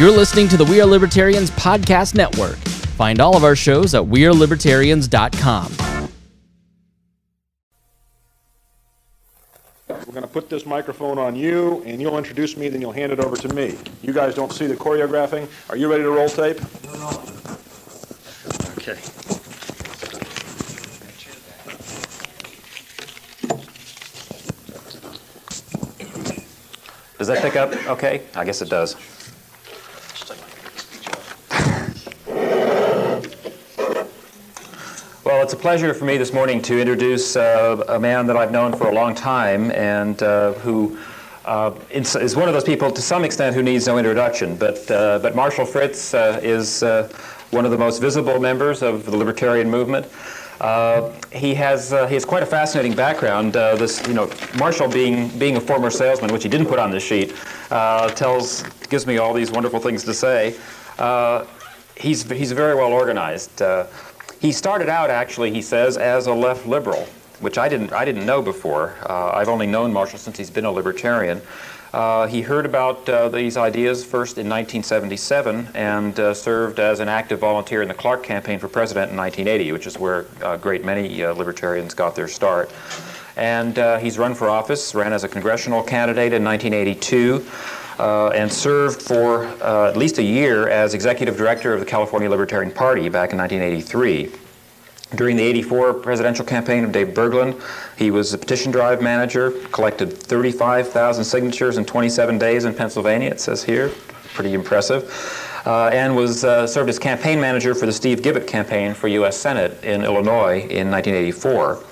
You're listening to the We Are Libertarians Podcast Network. Find all of our shows at WeareLibertarians.com. We're going to put this microphone on you, and you'll introduce me, then you'll hand it over to me. You guys don't see the choreographing. Are you ready to roll tape? Okay. Does that pick up okay? I guess it does. It's a pleasure for me this morning to introduce uh, a man that I've known for a long time and uh, who uh, is one of those people to some extent who needs no introduction. But, uh, but Marshall Fritz uh, is uh, one of the most visible members of the libertarian movement. He has he has quite a fascinating background. This you know Marshall being being a former salesman, which he didn't put on this sheet, tells gives me all these wonderful things to say. he's he's very well organized. He started out actually, he says, as a left liberal, which I didn't I didn't know before. I've only known Marshall since he's been a libertarian. Uh, he heard about uh, these ideas first in 1977 and uh, served as an active volunteer in the Clark campaign for president in 1980, which is where a great many uh, libertarians got their start. And uh, he's run for office, ran as a congressional candidate in 1982. Uh, and served for at least a year as executive director of the California Libertarian Party back in 1983. During the 84 presidential campaign of Dave Bergland, he was a petition drive manager, collected 35,000 signatures in 27 days in Pennsylvania, it says here. Pretty impressive. Uh, and was uh, served as campaign manager for the Steve Givot campaign for U.S. Senate in Illinois in 1984.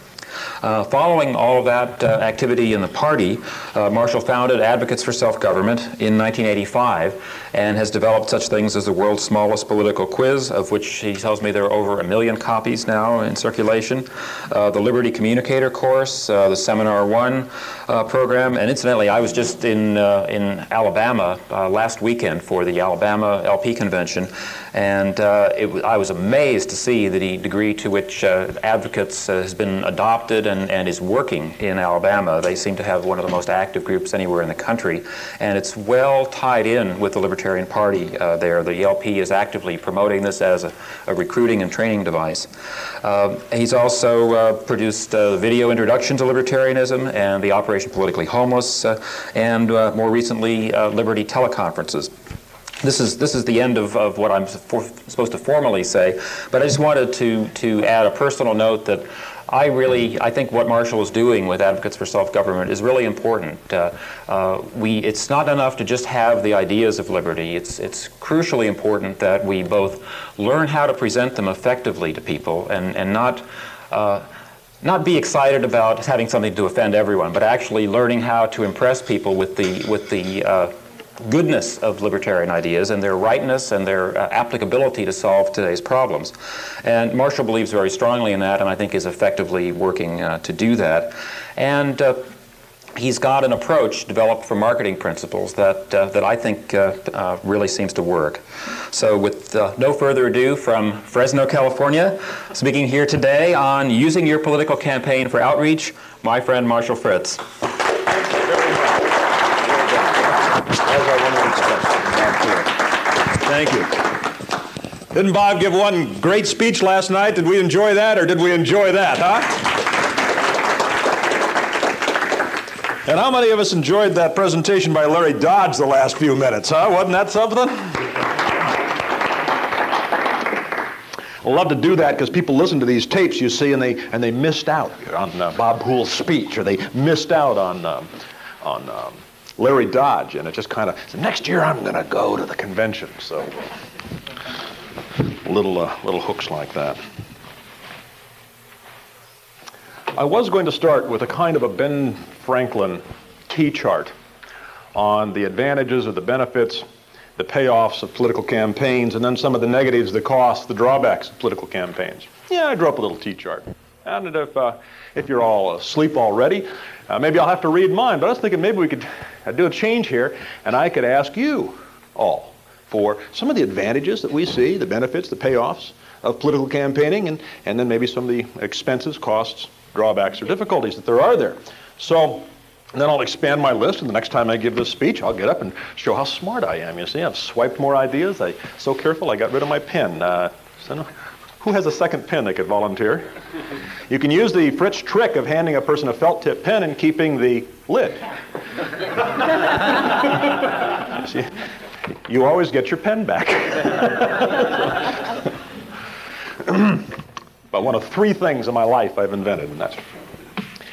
Uh, following all of that uh, activity in the party, uh, Marshall founded Advocates for Self-Government in 1985 and has developed such things as the world's smallest political quiz, of which he tells me there are over a million copies now in circulation, uh, the Liberty Communicator course, uh, the Seminar One uh, program, and incidentally, I was just in, in Alabama last weekend for the Alabama LP convention, and it, I was amazed to see the degree to which Advocates has been adopted and, and is working in Alabama. They seem to have one of the most active groups anywhere in the country, and it's well tied in with the Libertarian Party uh, there. The LP is actively promoting this as a, a recruiting and training device. Uh, he's also uh, produced uh, video introduction to libertarianism and the Operation Politically Homeless, uh, and uh, more recently, Liberty teleconferences this is this is the end of, of what I'm for, supposed to formally say, but I just wanted to to add a personal note that I really, I think what Marshall is doing with Advocates for Self-Government is really important. Uh, uh, we, it's not enough to just have the ideas of liberty. It's, it's crucially important that we both learn how to present them effectively to people and, and not, uh, not be excited about having something to offend everyone, but actually learning how to impress people with the, with the uh, goodness of libertarian ideas and their rightness and their uh, applicability to solve today's problems. And Marshall believes very strongly in that and I think is effectively working uh, to do that. And uh, he's got an approach developed for marketing principles that, uh, that I think uh, uh, really seems to work. So with no further ado, from Fresno, California, speaking here today on using your political campaign for outreach, my friend Marshall Fritz. Thank you. Didn't Bob give one great speech last night? Did we enjoy that or did we enjoy that, huh? And how many of us enjoyed that presentation by Larry Dodge the last few minutes, huh? Wasn't that something? I love to do that because people listen to these tapes, you see, and they and they missed out on uh, Bob Poole's speech, or they missed out on uh, on um, Larry Dodge, and it just kind of, next year I'm going to go to the convention. So little, uh, little hooks like that. I was going to start with a kind of a Ben Franklin T-chart on the advantages or the benefits, the payoffs of political campaigns, and then some of the negatives, the costs, the drawbacks of political campaigns. Yeah, I drew up a little T-chart. And if, uh, if you're all asleep already, uh, maybe I'll have to read mine, but I was thinking maybe we could do a change here, and I could ask you all for some of the advantages that we see, the benefits, the payoffs of political campaigning, and, and then maybe some of the expenses, costs, drawbacks, or difficulties that there are there. So then I'll expand my list, and the next time I give this speech, I'll get up and show how smart I am. You see, I've swiped more ideas. I so careful, I got rid of my pen. Uh, so who has a second pen they could volunteer? You can use the Fritz trick of handing a person a felt tip pen and keeping the lid. see, you always get your pen back. but one of three things in my life I've invented, and that's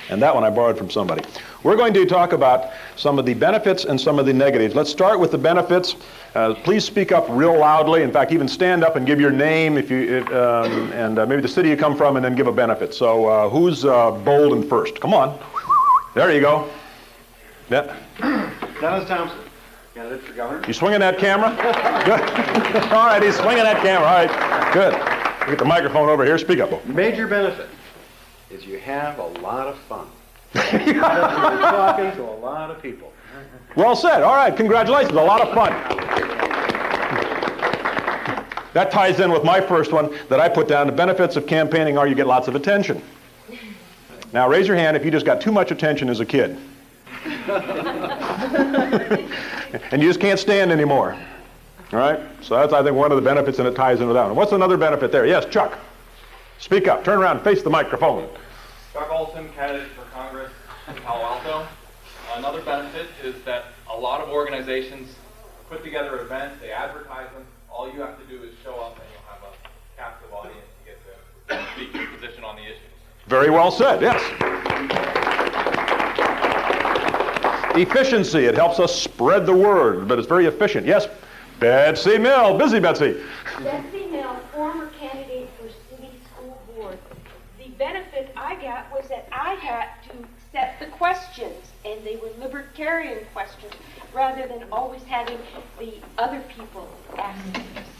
and that one I borrowed from somebody. We're going to talk about some of the benefits and some of the negatives. Let's start with the benefits. Uh, please speak up real loudly. In fact, even stand up and give your name if you um, and uh, maybe the city you come from, and then give a benefit. So, uh, who's uh, bold and first? Come on. There you go. Yeah. Dennis Thompson. Candidate for governor. You swinging that camera? Good. All right, he's swinging that camera. All right. Good. Get the microphone over here. Speak up. Major benefit is you have a lot of fun. You're talking to a lot of people. Well said. All right, congratulations. A lot of fun. That ties in with my first one that I put down. The benefits of campaigning are you get lots of attention. Now, raise your hand if you just got too much attention as a kid. and you just can't stand anymore. All right? So that's, I think, one of the benefits, and it ties into that one. What's another benefit there? Yes, Chuck. Speak up. Turn around. Face the microphone. Chuck Olson, candidate for Congress in Palo Alto. Another benefit is that a lot of organizations put together events, they advertise them. All you have to do is show up and you'll have a captive audience to get to speak your position on the issues. Very well said, yes. Efficiency, it helps us spread the word, but it's very efficient. Yes, Betsy Mill, busy Betsy. Betsy Mill, former candidate for city school board. The benefit I got was that I had to set the questions, and they were libertarian questions, rather than always having the other people ask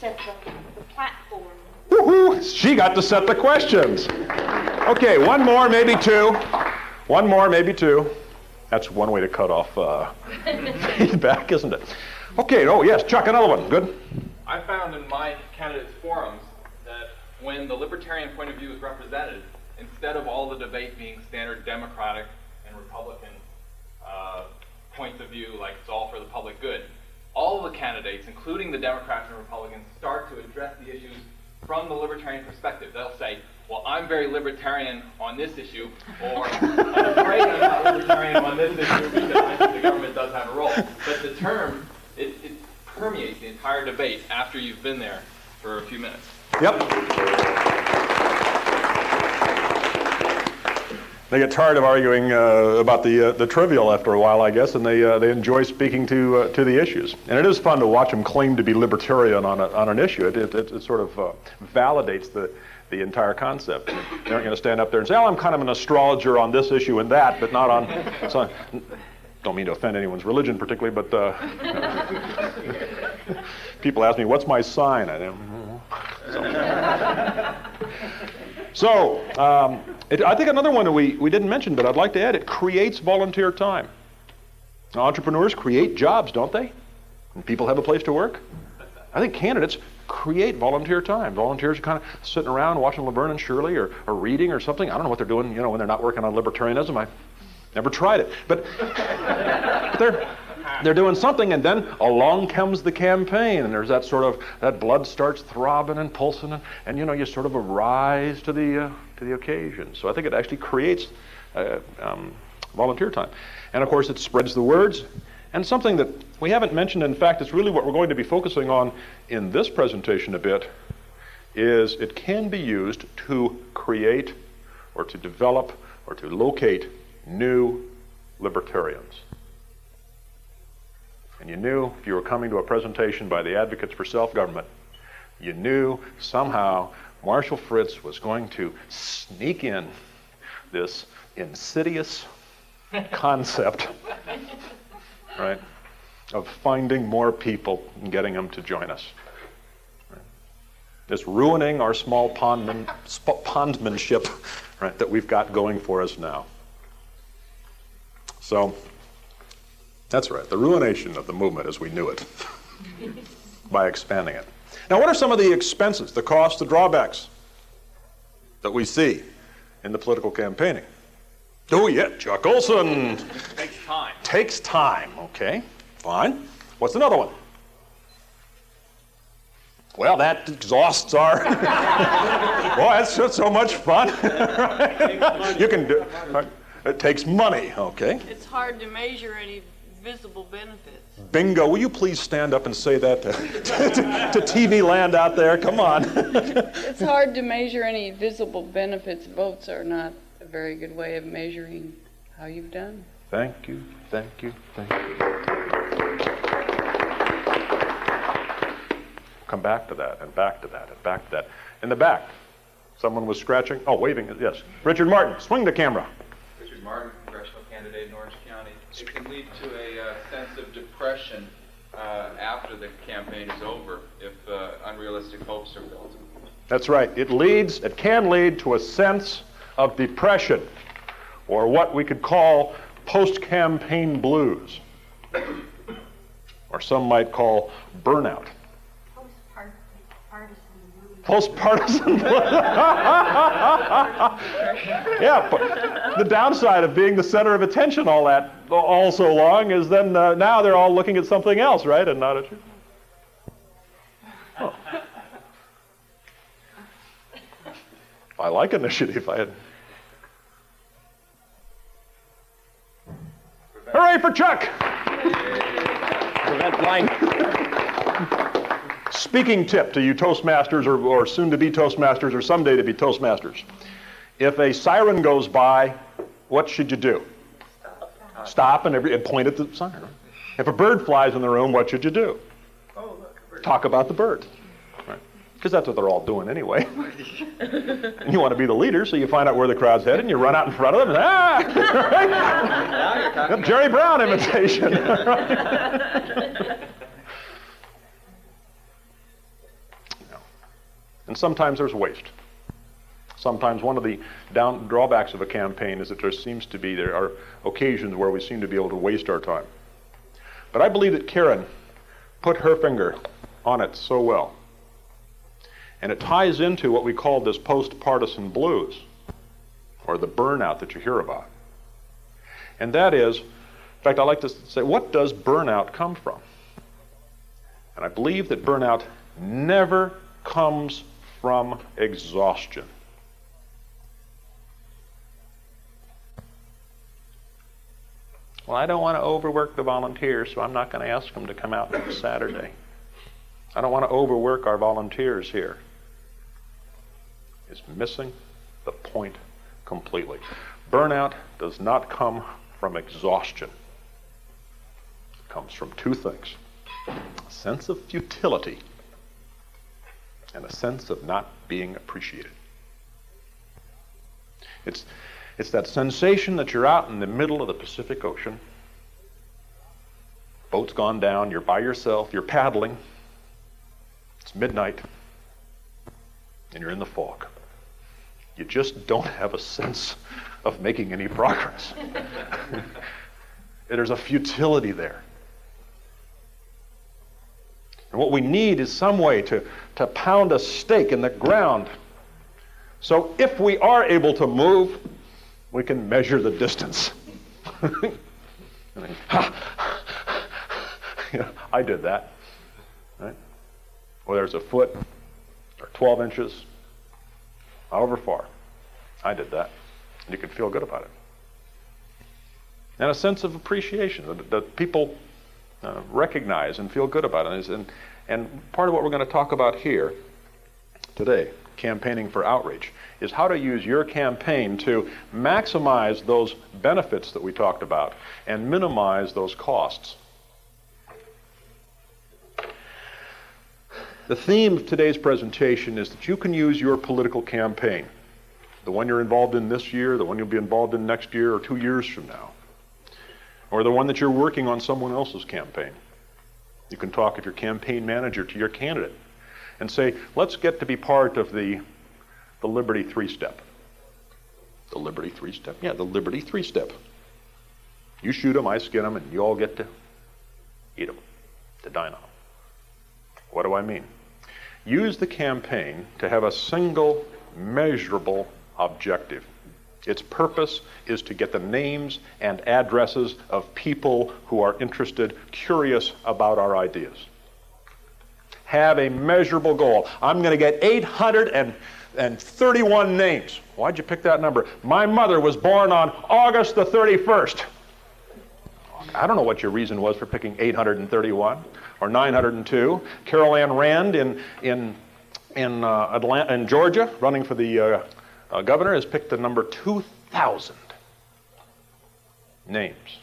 set the, the platform. Woohoo! She got to set the questions. Okay, one more, maybe two. One more, maybe two. That's one way to cut off uh, feedback, isn't it? Okay, oh yes, Chuck, another one. Good. I found in my candidates forums that when the libertarian point of view is represented, instead of all the debate being standard Democratic and Republican uh, points of view, like it's all for the public good, all the candidates, including the Democrats and Republicans, start to address the issues from the libertarian perspective. They'll say, well, I'm very libertarian on this issue, or I'm afraid I'm not libertarian on this issue because I think the government does have a role. But the term, it, it permeates the entire debate after you've been there for a few minutes. Yep. They get tired of arguing uh, about the uh, the trivial after a while, I guess, and they uh, they enjoy speaking to uh, to the issues. And it is fun to watch them claim to be libertarian on a, on an issue. It, it, it sort of uh, validates the the entire concept. They aren't going to stand up there and say, "Oh, I'm kind of an astrologer on this issue and that, but not on." So, don't mean to offend anyone's religion particularly, but uh, people ask me, "What's my sign?" I don't. So, so um, it, I think another one that we, we didn't mention, but I'd like to add, it creates volunteer time. Entrepreneurs create jobs, don't they? And people have a place to work. I think candidates create volunteer time. Volunteers are kind of sitting around watching Laverne and Shirley or, or reading or something. I don't know what they're doing, you know, when they're not working on libertarianism. I've never tried it. But, but they're, they're doing something, and then along comes the campaign, and there's that sort of that blood starts throbbing and pulsing, and, and you know you sort of arise to the uh, to the occasion. So I think it actually creates uh, um, volunteer time, and of course it spreads the words. And something that we haven't mentioned, in fact, it's really what we're going to be focusing on in this presentation a bit, is it can be used to create or to develop or to locate new libertarians. And you knew if you were coming to a presentation by the Advocates for Self Government, you knew somehow Marshall Fritz was going to sneak in this insidious concept, right, of finding more people and getting them to join us. Right? This ruining our small pondman, pondmanship right, that we've got going for us now. So, that's right, the ruination of the movement as we knew it by expanding it. Now, what are some of the expenses, the costs, the drawbacks that we see in the political campaigning? Oh, yeah, Chuck Olson. Takes time. Takes time, okay, fine. What's another one? Well, that exhausts our. Boy, that's just so much fun. you can do. It takes money, okay. It's hard to measure any visible benefits. Bingo. Will you please stand up and say that to, to, to TV land out there? Come on. It's hard to measure any visible benefits. Votes are not a very good way of measuring how you've done. Thank you, thank you, thank you. Come back to that, and back to that, and back to that. In the back, someone was scratching. Oh, waving. Yes. Richard Martin, swing the camera. Richard Martin, congressional candidate in Orange County. It can lead to a uh, sense of depression uh, after the campaign is over if uh, unrealistic hopes are built. That's right. It leads, it can lead to a sense of depression, or what we could call post campaign blues, or some might call burnout. Post-partisan. yeah, but the downside of being the center of attention all that all so long is then uh, now they're all looking at something else, right, and not at you. Oh. I like initiative. I had. Hooray for Chuck! Prevent blind. Speaking tip to you Toastmasters or, or soon to be Toastmasters or someday to be Toastmasters. If a siren goes by, what should you do? Stop, and, every, and point at the siren. If a bird flies in the room, what should you do? Oh, look, Talk about the bird. Because that's what they're all doing anyway. and you want to be the leader, so you find out where the crowd's headed and you run out in front of them and ah! right? Jerry Brown imitation. And sometimes there's waste. Sometimes one of the down, drawbacks of a campaign is that there seems to be, there are occasions where we seem to be able to waste our time. But I believe that Karen put her finger on it so well. And it ties into what we call this post partisan blues, or the burnout that you hear about. And that is, in fact, I like to say, what does burnout come from? And I believe that burnout never comes from exhaustion. Well, I don't want to overwork the volunteers, so I'm not going to ask them to come out next Saturday. I don't want to overwork our volunteers here. Is missing the point completely. Burnout does not come from exhaustion. It comes from two things. A sense of futility and a sense of not being appreciated. It's, it's that sensation that you're out in the middle of the Pacific Ocean. Boat's gone down, you're by yourself, you're paddling. It's midnight, and you're in the fog. You just don't have a sense of making any progress. There's a futility there. And what we need is some way to, to pound a stake in the ground. So if we are able to move, we can measure the distance. I did that. Right? Whether it's a foot or 12 inches, however far, I did that. You can feel good about it. And a sense of appreciation that, that people uh, recognize and feel good about it. And, and part of what we're going to talk about here today, campaigning for outreach, is how to use your campaign to maximize those benefits that we talked about and minimize those costs. The theme of today's presentation is that you can use your political campaign, the one you're involved in this year, the one you'll be involved in next year or two years from now, or the one that you're working on someone else's campaign. You can talk, if you're campaign manager, to your candidate and say, let's get to be part of the, the Liberty three step. The Liberty three step? Yeah, the Liberty three step. You shoot them, I skin them, and you all get to eat them, to dine on them. What do I mean? Use the campaign to have a single measurable objective. Its purpose is to get the names and addresses of people who are interested, curious about our ideas. Have a measurable goal. I'm going to get 831 names. Why'd you pick that number? My mother was born on August the 31st. I don't know what your reason was for picking 831 or 902. Carol Ann Rand in, in, in, uh, Atlanta, in Georgia, running for the uh, uh, governor, has picked the number 2,000 names.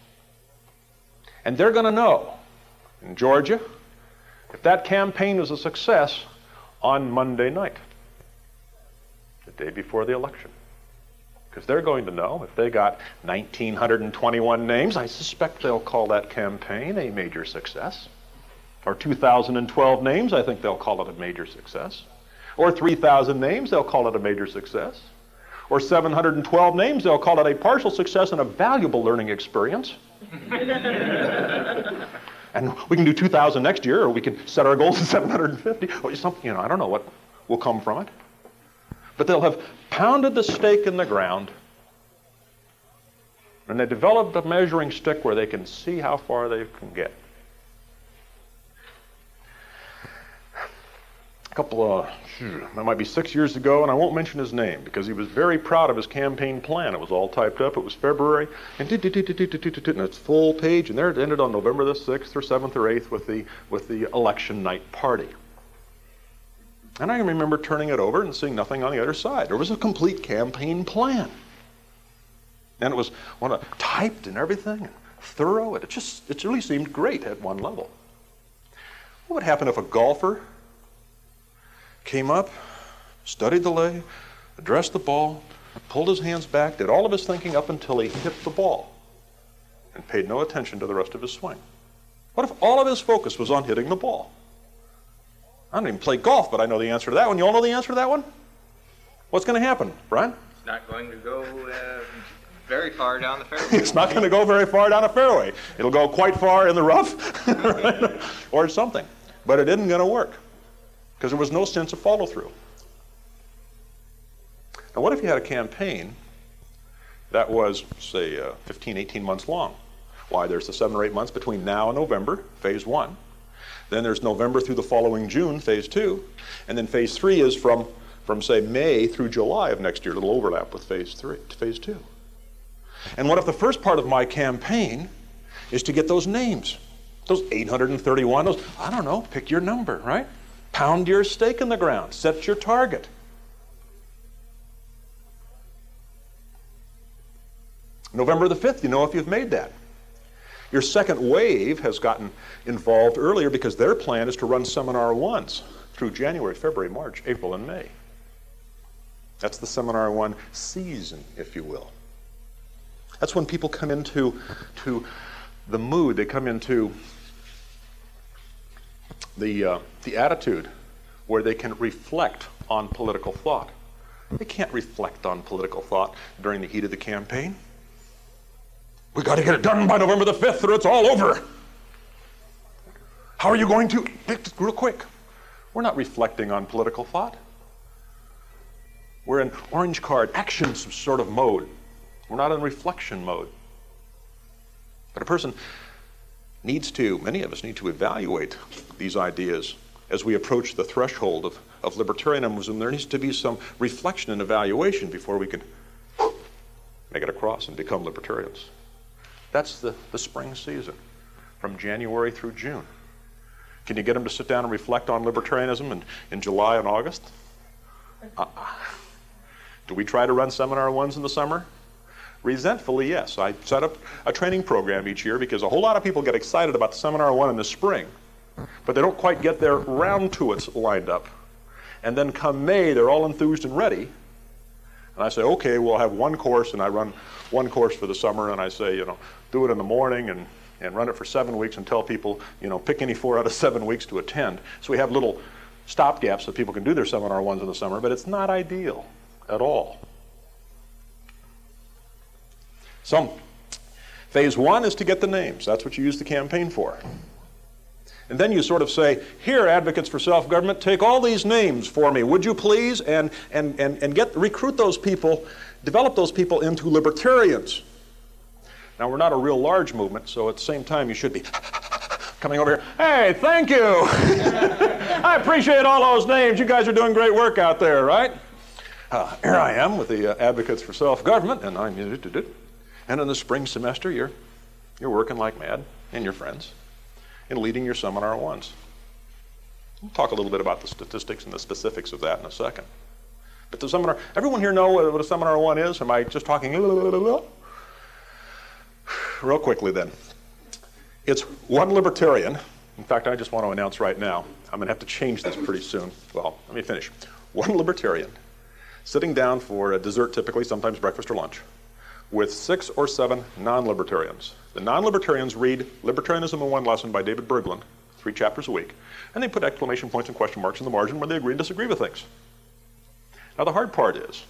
And they're going to know in Georgia if that campaign was a success on Monday night, the day before the election. Because they're going to know if they got 1,921 names, I suspect they'll call that campaign a major success. Or 2,012 names, I think they'll call it a major success. Or 3,000 names, they'll call it a major success. Or 712 names, they'll call it a partial success and a valuable learning experience. and we can do 2,000 next year, or we can set our goals at 750, or something, you know, I don't know what will come from it. But they'll have pounded the stake in the ground, and they developed a measuring stick where they can see how far they can get. A couple of, that might be six years ago, and I won't mention his name because he was very proud of his campaign plan. It was all typed up. It was February, and it's full page, and there it ended on November the 6th or 7th or 8th with the, with the election night party. And I can remember turning it over and seeing nothing on the other side. There was a complete campaign plan. And it was one of, typed and everything, and thorough. It just it really seemed great at one level. What would happen if a golfer came up, studied the lay, addressed the ball, pulled his hands back, did all of his thinking up until he hit the ball, and paid no attention to the rest of his swing? What if all of his focus was on hitting the ball? I don't even play golf, but I know the answer to that one. You all know the answer to that one? What's going to happen, Brian? It's not going to go uh, very far down the fairway. it's not going to go very far down the fairway. It'll go quite far in the rough right? or something. But it isn't going to work because there was no sense of follow through. Now, what if you had a campaign that was, say, uh, 15, 18 months long? Why, there's the seven or eight months between now and November, phase one. Then there's November through the following June, phase two. And then phase three is from, from say, May through July of next year. A little overlap with phase three, phase two. And what if the first part of my campaign is to get those names? Those 831, those, I don't know, pick your number, right? Pound your stake in the ground, set your target. November the 5th, you know if you've made that. Your second wave has gotten involved earlier because their plan is to run seminar ones through January, February, March, April, and May. That's the seminar one season, if you will. That's when people come into to the mood, they come into the, uh, the attitude where they can reflect on political thought. They can't reflect on political thought during the heat of the campaign. We got to get it done by November the 5th or it's all over. How are you going to? Real quick. We're not reflecting on political thought. We're in orange card, action sort of mode. We're not in reflection mode. But a person needs to, many of us need to evaluate these ideas as we approach the threshold of, of libertarianism. There needs to be some reflection and evaluation before we can make it across and become libertarians. That's the, the spring season, from January through June. Can you get them to sit down and reflect on libertarianism in, in July and August? Uh, do we try to run seminar ones in the summer? Resentfully, yes. I set up a training program each year because a whole lot of people get excited about the seminar one in the spring, but they don't quite get their round to it lined up. And then come May, they're all enthused and ready. And I say, okay, we'll have one course, and I run one course for the summer, and I say, you know, do it in the morning and, and run it for seven weeks and tell people, you know, pick any four out of seven weeks to attend. So we have little stop gaps so people can do their seminar ones in the summer, but it's not ideal at all. So, phase one is to get the names. That's what you use the campaign for. And then you sort of say, here, advocates for self-government, take all these names for me, would you please? And, and, and, and get, recruit those people, develop those people into libertarians. Now, we're not a real large movement, so at the same time, you should be coming over here. Hey, thank you. I appreciate all those names. You guys are doing great work out there, right? Uh, here I am with the uh, Advocates for Self-Government, and I'm and in the spring semester, you're you're working like mad, and your friends, and leading your seminar ones. We'll talk a little bit about the statistics and the specifics of that in a second. But the seminar, everyone here know what a seminar one is? Am I just talking? Real quickly then. It's one libertarian. In fact, I just want to announce right now, I'm going to have to change this pretty soon. Well, let me finish. One libertarian sitting down for a dessert, typically, sometimes breakfast or lunch, with six or seven non libertarians. The non libertarians read Libertarianism in One Lesson by David Bergland, three chapters a week, and they put exclamation points and question marks in the margin where they agree and disagree with things. Now, the hard part is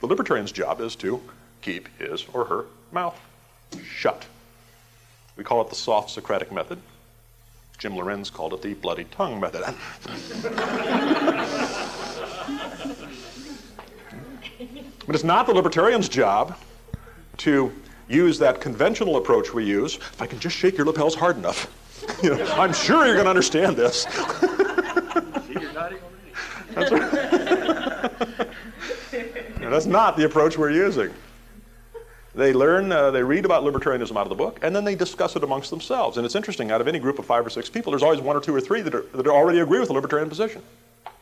the libertarian's job is to keep his or her mouth shut. We call it the soft Socratic method. Jim Lorenz called it the bloody tongue method. but it's not the libertarian's job to use that conventional approach we use. If I can just shake your lapels hard enough, you know, I'm sure you're going to understand this. That's, right. that's not the approach we're using. They learn, uh, they read about libertarianism out of the book, and then they discuss it amongst themselves. And it's interesting, out of any group of five or six people, there's always one or two or three that, are, that already agree with the libertarian position.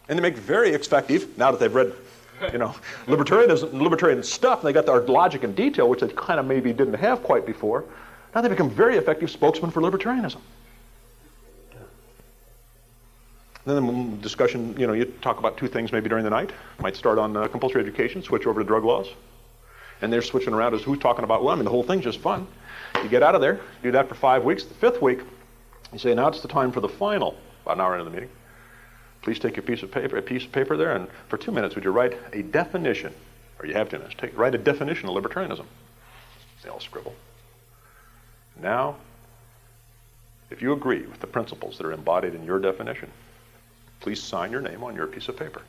And they make very effective, now that they've read you know, libertarianism, libertarian stuff, and they got their logic and detail, which they kind of maybe didn't have quite before. Now they become very effective spokesmen for libertarianism. Then the discussion, you know, you talk about two things maybe during the night. Might start on uh, compulsory education, switch over to drug laws and they're switching around as who's talking about what. I mean, the whole thing's just fun. You get out of there, do that for five weeks. The fifth week, you say, now it's the time for the final, about an hour into the meeting. Please take your piece of paper, a piece of paper there, and for two minutes, would you write a definition, or you have minutes, take, write a definition of libertarianism. They all scribble. Now, if you agree with the principles that are embodied in your definition, please sign your name on your piece of paper.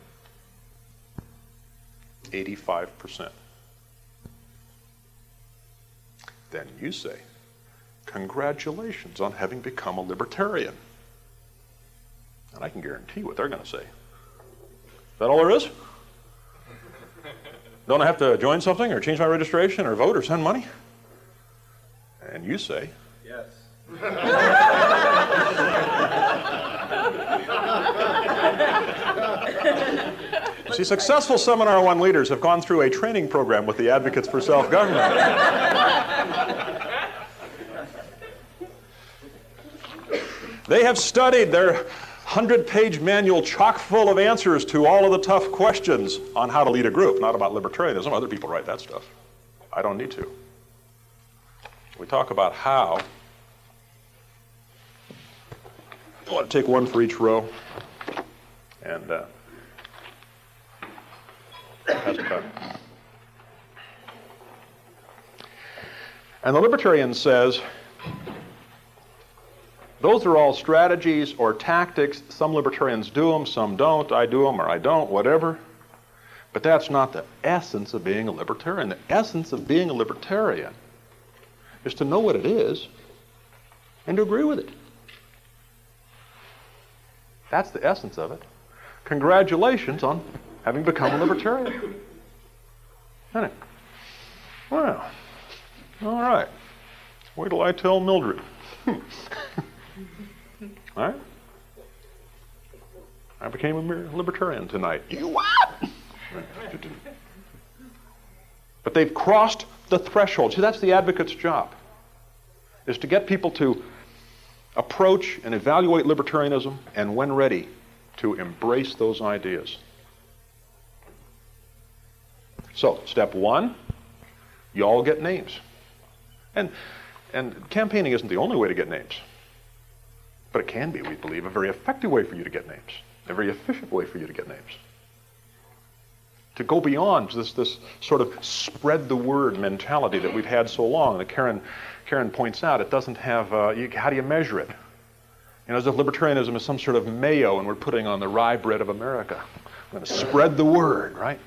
85%. Then you say, Congratulations on having become a libertarian. And I can guarantee what they're going to say. Is that all there is? Don't I have to join something or change my registration or vote or send money? And you say, Yes. See, successful Seminar One leaders have gone through a training program with the Advocates for Self Government. they have studied their 100 page manual chock full of answers to all of the tough questions on how to lead a group, not about libertarianism. Other people write that stuff. I don't need to. We talk about how. I want to take one for each row. And uh, and the libertarian says those are all strategies or tactics. Some libertarians do them, some don't. I do them or I don't, whatever. But that's not the essence of being a libertarian. The essence of being a libertarian is to know what it is and to agree with it. That's the essence of it. Congratulations on having become a libertarian. Isn't it? Well, all right. Wait till I tell Mildred. all right? I became a libertarian tonight. You what? but they've crossed the threshold. See, that's the advocate's job, is to get people to approach and evaluate libertarianism, and when ready, to embrace those ideas. So, step one, you all get names. And, and campaigning isn't the only way to get names. But it can be, we believe, a very effective way for you to get names, a very efficient way for you to get names. To go beyond this, this sort of spread the word mentality that we've had so long, that Karen, Karen points out, it doesn't have, uh, you, how do you measure it? You know, as if libertarianism is some sort of mayo and we're putting on the rye bread of America. We're going to spread the word, right?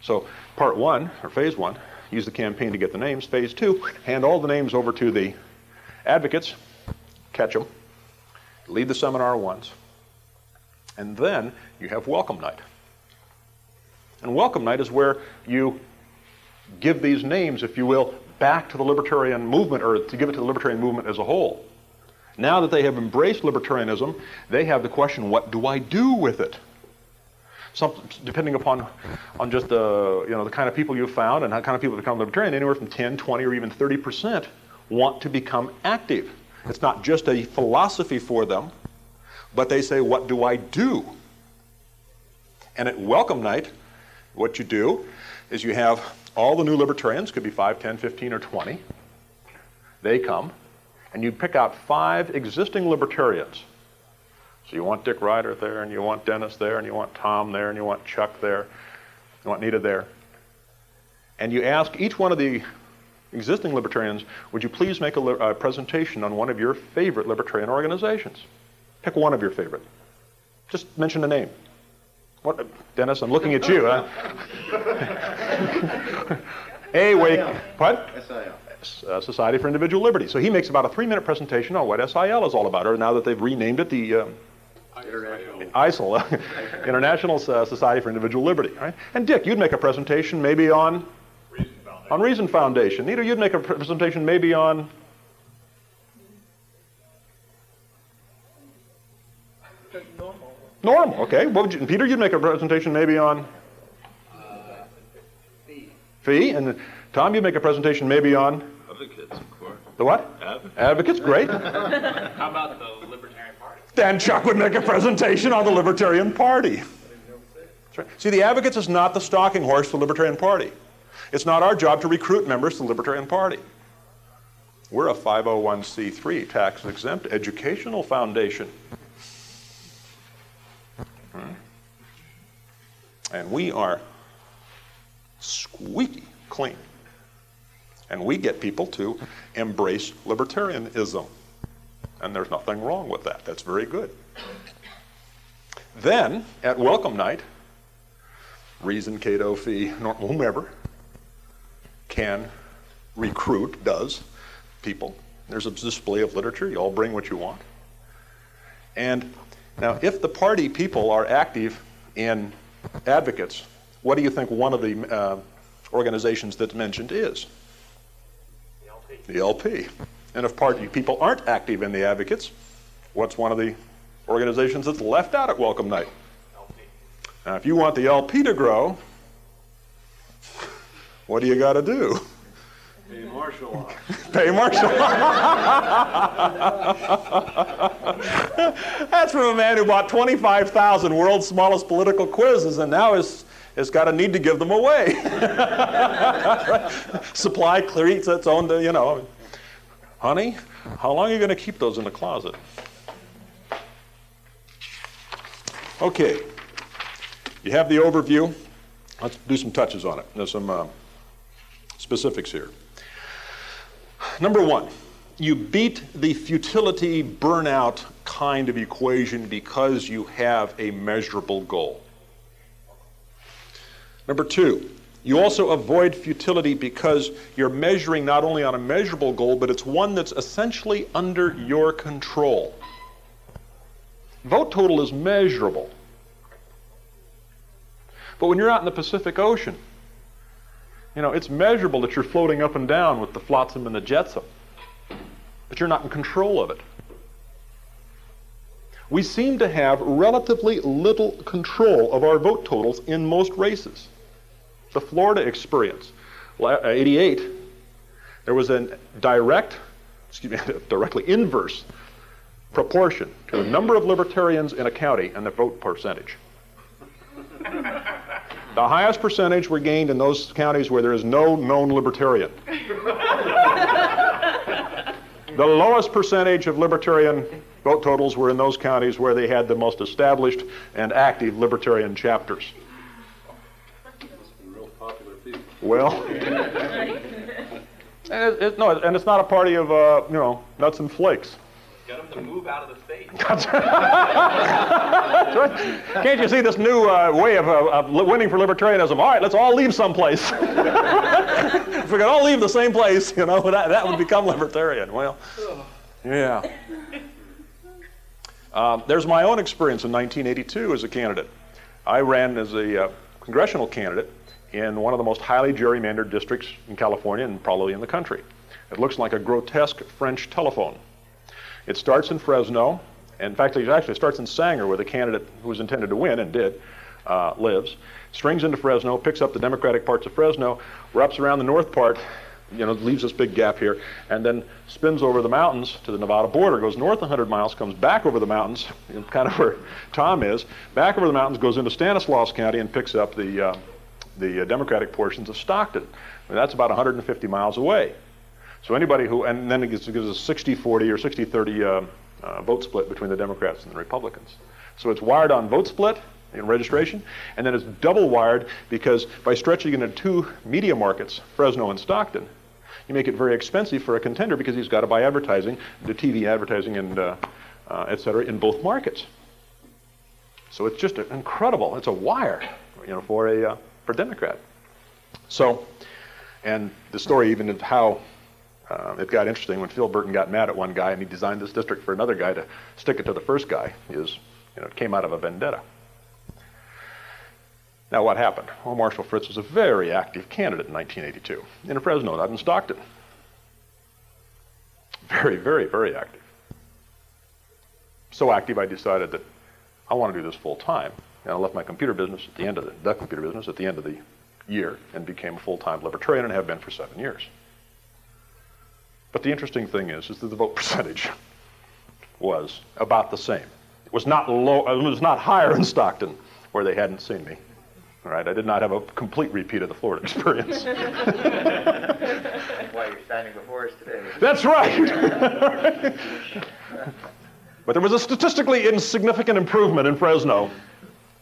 So, part one, or phase one, use the campaign to get the names. Phase two, hand all the names over to the advocates, catch them, lead the seminar once, and then you have welcome night. And welcome night is where you give these names, if you will, back to the libertarian movement, or to give it to the libertarian movement as a whole. Now that they have embraced libertarianism, they have the question, what do I do with it? Some, depending upon on just the, you know, the kind of people you've found and how kind of people become libertarian, anywhere from 10, 20, or even 30% want to become active. It's not just a philosophy for them, but they say, what do I do? And at welcome night, what you do is you have all the new libertarians, could be 5, 10, 15, or 20. They come, and you pick out five existing libertarians. So you want Dick Ryder there, and you want Dennis there, and you want Tom there, and you want Chuck there, you want Nita there. And you ask each one of the existing libertarians, would you please make a, li- a presentation on one of your favorite libertarian organizations? Pick one of your favorite. Just mention a name. What, Dennis? I'm looking at you. Huh? a wait, what? SIL. uh, Society for Individual Liberty. So he makes about a three-minute presentation on what SIL is all about, or now that they've renamed it the um, International. ISIL, International uh, Society for Individual Liberty. Right? And Dick, you'd make a presentation maybe on on Reason Foundation. Nita, you'd make a presentation maybe on NORML. Okay. What would you, Peter, you'd make a presentation maybe on FEE, FEE, and Tom, you'd make a presentation maybe on Advocates, of course. the what? Advocates. Advocates. Great. How about the Libertarian Party? Dan Chuck would make a presentation on the Libertarian Party. Right. See, the Advocates is not the stalking horse for the Libertarian Party. It's not our job to recruit members to the Libertarian Party. We're a 501c3 tax exempt educational foundation. Hmm. And we are squeaky clean. And we get people to embrace libertarianism. And there's nothing wrong with that. That's very good. Then, at welcome night, Reason, Cato, FEE, whomever can recruit, does, people. There's a display of literature. You all bring what you want. And now, if the party people are active in advocates, what do you think one of the uh, organizations that's mentioned is? The LP. The LP. And if party people aren't active in the advocates, what's one of the organizations that's left out at welcome night? LP. Now, if you want the LP to grow, what do you got to do? Pay martial law. Pay Marshall. That's from a man who bought 25,000 world's smallest political quizzes and now is, has got a need to give them away. Supply creates its own, you know. Honey, how long are you going to keep those in the closet? Okay. You have the overview. Let's do some touches on it. There's some uh, specifics here. Number one, you beat the futility burnout kind of equation because you have a measurable goal. Number two, you also avoid futility because you're measuring not only on a measurable goal, but it's one that's essentially under your control. Vote total is measurable. But when you're out in the Pacific Ocean, you know, it's measurable that you're floating up and down with the flotsam and the jetsam, but you're not in control of it. We seem to have relatively little control of our vote totals in most races. The Florida experience, uh, 88, there was a direct, excuse me, directly inverse proportion to the number of libertarians in a county and the vote percentage. The highest percentage were gained in those counties where there is no known libertarian. the lowest percentage of libertarian vote totals were in those counties where they had the most established and active libertarian chapters. Real popular people. Well, And it, it, no, and it's not a party of uh, you know nuts and flakes. Get them to move out of the state. Can't you see this new uh, way of, uh, of winning for libertarianism? All right, let's all leave someplace. if we could all leave the same place, you know, that, that would become libertarian. Well, yeah. Um, there's my own experience in 1982 as a candidate. I ran as a uh, congressional candidate in one of the most highly gerrymandered districts in California and probably in the country. It looks like a grotesque French telephone. It starts in Fresno. In fact, it actually starts in Sanger, where the candidate who was intended to win and did uh, lives. Strings into Fresno, picks up the Democratic parts of Fresno, wraps around the north part, you know, leaves this big gap here, and then spins over the mountains to the Nevada border, goes north 100 miles, comes back over the mountains, kind of where Tom is, back over the mountains, goes into Stanislaus County, and picks up the, uh, the uh, Democratic portions of Stockton. I mean, that's about 150 miles away. So anybody who, and then it gives, it gives a 60-40 or 60-30 uh, uh, vote split between the Democrats and the Republicans. So it's wired on vote split in registration, and then it's double wired because by stretching it into two media markets, Fresno and Stockton, you make it very expensive for a contender because he's got to buy advertising, the TV advertising, and uh, uh, et cetera, in both markets. So it's just incredible. It's a wire, you know, for a uh, for Democrat. So, and the story even of how uh, it got interesting when Phil Burton got mad at one guy and he designed this district for another guy to stick it to the first guy. Is you know, it came out of a vendetta. Now, what happened? Well, Marshall Fritz was a very active candidate in 1982 in Fresno, not in Stockton. Very, very, very active. So active, I decided that I want to do this full time. And I left my computer business at the end of the, the computer business at the end of the year and became a full-time libertarian and have been for seven years. But the interesting thing is, is that the vote percentage was about the same. It was not low. Uh, it was not higher in Stockton, where they hadn't seen me. All right, I did not have a complete repeat of the Florida experience. Why you're standing before us today. That's right. but there was a statistically insignificant improvement in Fresno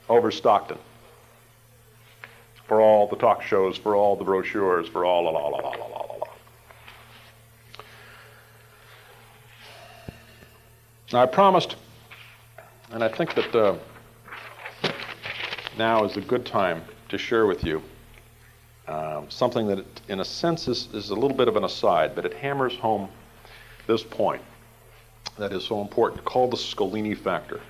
over Stockton. For all the talk shows, for all the brochures, for all la la la la la la la. Now I promised, and I think that uh, now is a good time to share with you um, something that, in a sense, is, is a little bit of an aside, but it hammers home this point that is so important, called the Scolini factor.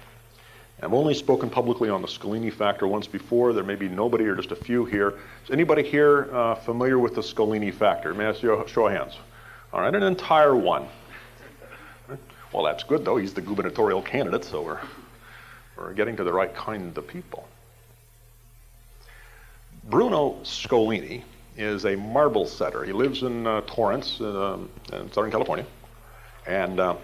I've only spoken publicly on the Scolini factor once before. There may be nobody or just a few here. Is anybody here uh, familiar with the Scolini factor? May I see a show of hands? All right, an entire one. Well, that's good, though. He's the gubernatorial candidate, so we're, we're getting to the right kind of people. Bruno Scolini is a marble setter. He lives in uh, Torrance, um, in Southern California. And uh,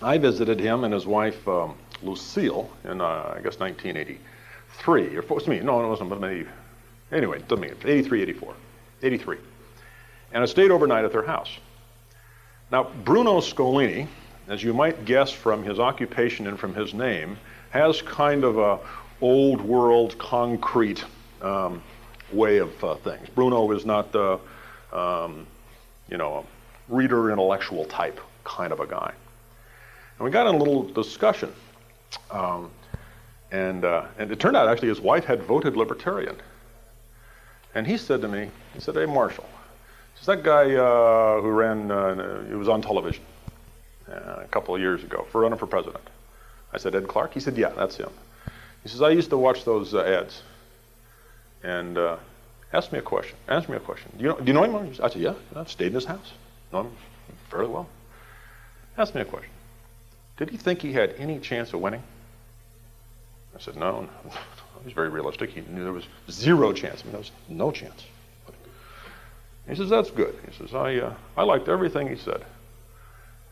I visited him and his wife, um, Lucille, in, uh, I guess, 1983. Or, excuse me, no, it wasn't, but maybe, anyway, it doesn't mean 83, 84. 83. And I stayed overnight at their house. Now, Bruno Scolini, as you might guess from his occupation and from his name, has kind of a old world concrete um, way of uh, things. Bruno is not the, um, you know, a reader intellectual type kind of a guy. And we got in a little discussion. Um, and, uh, and it turned out actually his wife had voted libertarian. And he said to me, he said, hey, Marshall, is that guy uh, who ran, uh, he was on television uh, a couple of years ago for running for president. I said, Ed Clark? He said, yeah, that's him. He says, I used to watch those uh, ads and uh, asked me a question. Ask me a question. Do you know, do you know him? I said, yeah, I've stayed in his house. Know him fairly well. Ask me a question. Did he think he had any chance of winning? I said, no. no. He was very realistic. He knew there was zero chance. I mean, there was no chance. He says, that's good. He says, I, uh, I liked everything he said.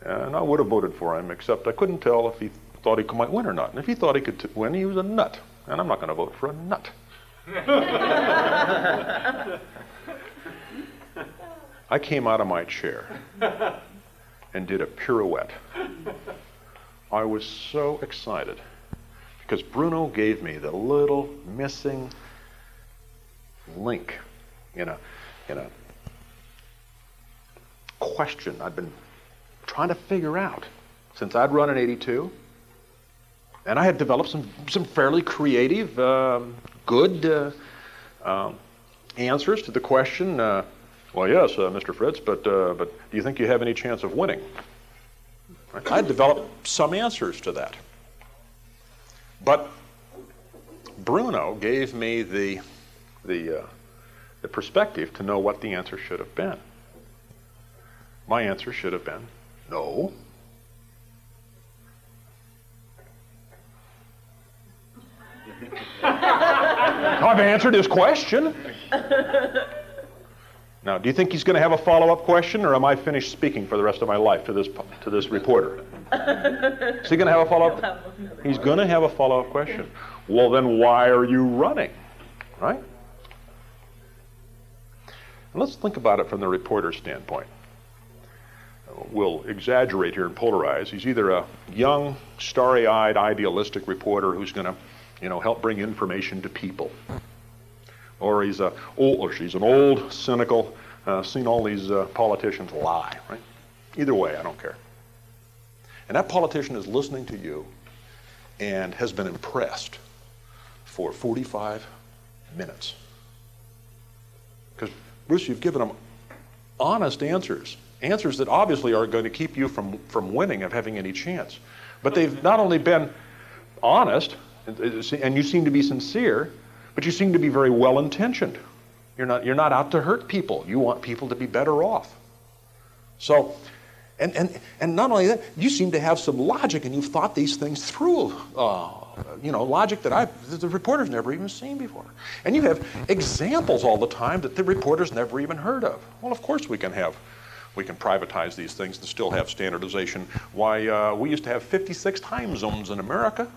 And I would have voted for him, except I couldn't tell if he thought he might win or not. And if he thought he could t- win, he was a nut. And I'm not going to vote for a nut. I came out of my chair and did a pirouette. I was so excited because Bruno gave me the little missing link in a, in a question I'd been trying to figure out since I'd run in 82. And I had developed some, some fairly creative, um, good uh, um, answers to the question. Uh, well, yes, uh, Mr. Fritz, but, uh, but do you think you have any chance of winning? Right? I developed some answers to that. But Bruno gave me the, the, uh, the perspective to know what the answer should have been. My answer should have been no. I've answered his question. Now, do you think he's going to have a follow-up question, or am I finished speaking for the rest of my life to this to this reporter? Is he going to have a follow-up? He's going to have a follow-up question. Well, then why are you running? Right? And let's think about it from the reporter's standpoint. We'll exaggerate here and polarize. He's either a young, starry-eyed, idealistic reporter who's going to, you know, help bring information to people, or he's a old, or she's an old, cynical, uh, seen all these uh, politicians lie. Right? Either way, I don't care. And that politician is listening to you and has been impressed for 45 minutes. Because, Bruce, you've given them honest answers, answers that obviously are going to keep you from, from winning, of having any chance. But they've not only been honest, and you seem to be sincere, but you seem to be very well intentioned. You're not, you're not out to hurt people. You want people to be better off. So, and, and, and not only that, you seem to have some logic and you've thought these things through. Uh, you know, logic that I've, the reporter's never even seen before. And you have examples all the time that the reporter's never even heard of. Well, of course we can have, we can privatize these things and still have standardization. Why, uh, we used to have 56 time zones in America.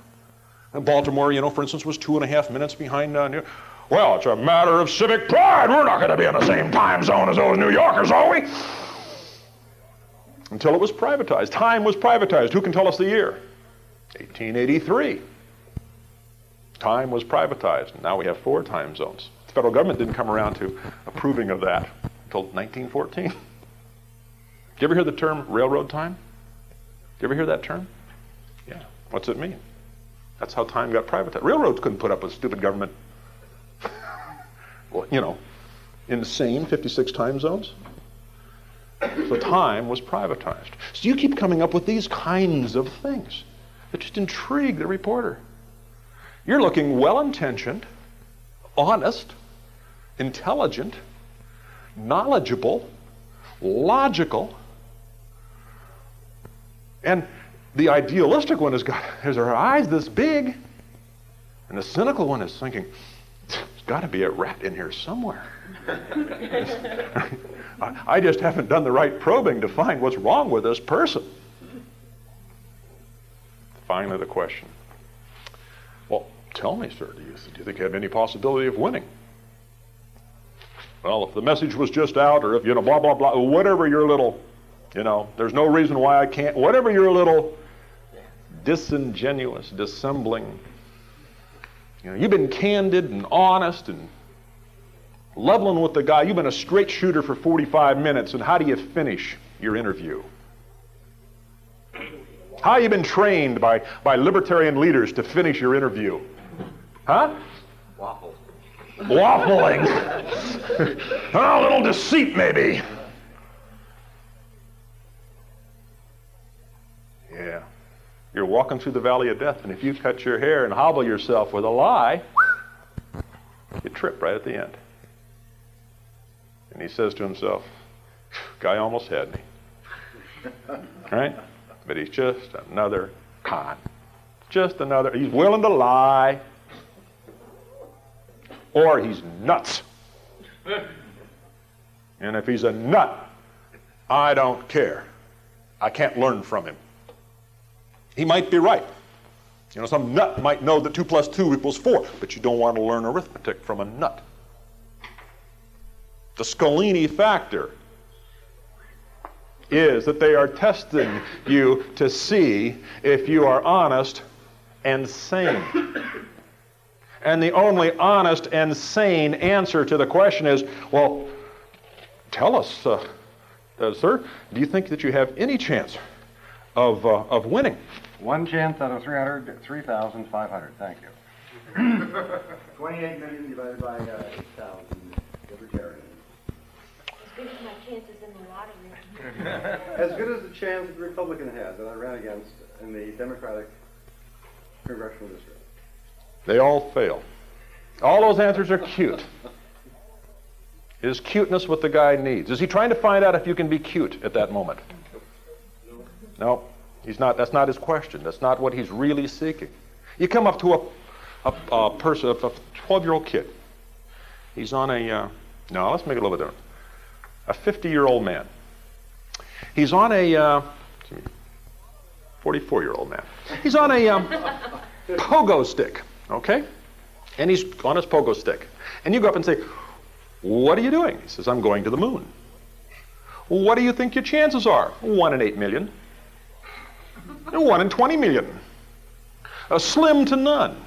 And Baltimore, you know, for instance, was two and a half minutes behind uh, New York. Well, it's a matter of civic pride. We're not going to be in the same time zone as those New Yorkers, are we? Until it was privatized. Time was privatized. Who can tell us the year? 1883 time was privatized. Now we have four time zones. The federal government didn't come around to approving of that until 1914. Did you ever hear the term railroad time? Did you ever hear that term? Yeah. What's it mean? That's how time got privatized. Railroads couldn't put up with stupid government, well, you know, insane 56 time zones. So time was privatized. So you keep coming up with these kinds of things that just intrigue the reporter. You're looking well intentioned, honest, intelligent, knowledgeable, logical, and the idealistic one has got has her eyes this big, and the cynical one is thinking, there's got to be a rat in here somewhere. I just haven't done the right probing to find what's wrong with this person. Finally, the question well, tell me, sir, do you, do you think you have any possibility of winning? Well, if the message was just out, or if, you know, blah, blah, blah, whatever your little, you know, there's no reason why I can't, whatever your little disingenuous, dissembling, you know, you've been candid and honest and leveling with the guy. You've been a straight shooter for 45 minutes, and how do you finish your interview? How you been trained by, by libertarian leaders to finish your interview? Huh? Waffle. Waffling. Oh, a little deceit, maybe. Yeah. You're walking through the valley of death, and if you cut your hair and hobble yourself with a lie, you trip right at the end. And he says to himself, Guy almost had me. Right? but he's just another con. Just another, he's willing to lie, or he's nuts. And if he's a nut, I don't care. I can't learn from him. He might be right. You know, some nut might know that 2 plus 2 equals 4, but you don't want to learn arithmetic from a nut. The Scolini factor is that they are testing you to see if you are honest and sane. And the only honest and sane answer to the question is well, tell us, uh, uh, sir, do you think that you have any chance of, uh, of winning? One chance out of 300, 3,500. Thank you. 28 million divided by uh, 8,000 libertarians. As good as my chances in the lottery. As good as the chance the Republican had that I ran against in the Democratic congressional district. They all fail. All those answers are cute. Is cuteness what the guy needs? Is he trying to find out if you can be cute at that moment? No, he's not. That's not his question. That's not what he's really seeking. You come up to a, a, a person, a 12-year-old kid. He's on a, uh, no, let's make it a little bit different. A 50-year-old man. He's on a, uh, 44-year-old man. He's on a um, pogo stick, okay? And he's on his pogo stick. And you go up and say, what are you doing? He says, I'm going to the moon. What do you think your chances are? One in eight million. One in 20 million. A slim to none.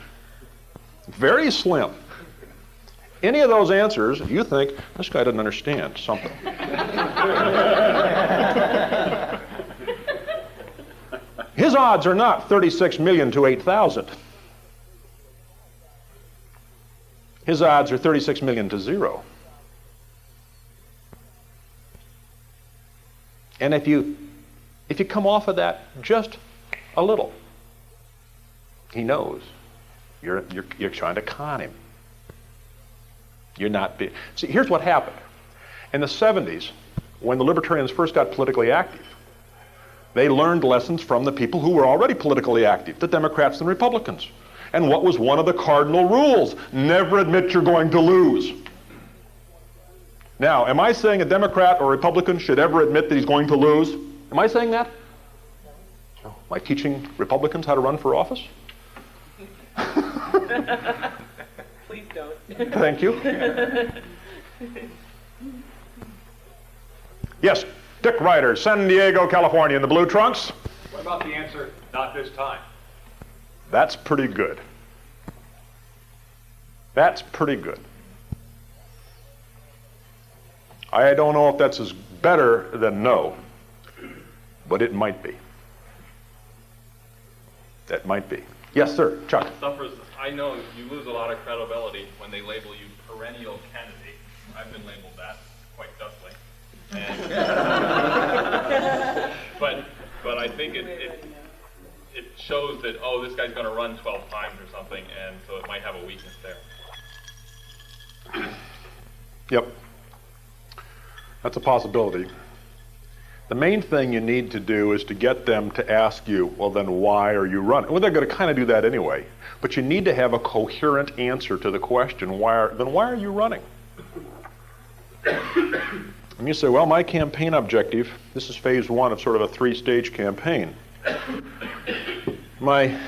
Very slim. Any of those answers, you think, this guy doesn't understand something. His odds are not 36 million to 8,000. His odds are 36 million to zero. And if you if you come off of that just a little, he knows you're you're, you're trying to con him. You're not. Be- See, here's what happened. In the 70s, when the libertarians first got politically active, they learned lessons from the people who were already politically active, the Democrats and Republicans. And what was one of the cardinal rules? Never admit you're going to lose. Now, am I saying a Democrat or Republican should ever admit that he's going to lose? Am I saying that? Am I teaching Republicans how to run for office? Please don't. Thank you. Yes, Dick Ryder, San Diego, California, in the blue trunks. What about the answer, not this time? That's pretty good. That's pretty good. I don't know if that's as better than no, but it might be. That might be. Yes, sir. Chuck. Suffers, I know you lose a lot of credibility when they label you perennial candidate. I've been labeled that quite justly. But but I think it, it it shows that oh this guy's going to run 12 times or something, and so it might have a weakness there. Yep. That's a possibility. The main thing you need to do is to get them to ask you, well, then why are you running? Well, they're going to kind of do that anyway. But you need to have a coherent answer to the question, why are, then why are you running? And you say, well, my campaign objective, this is phase one of sort of a three stage campaign. My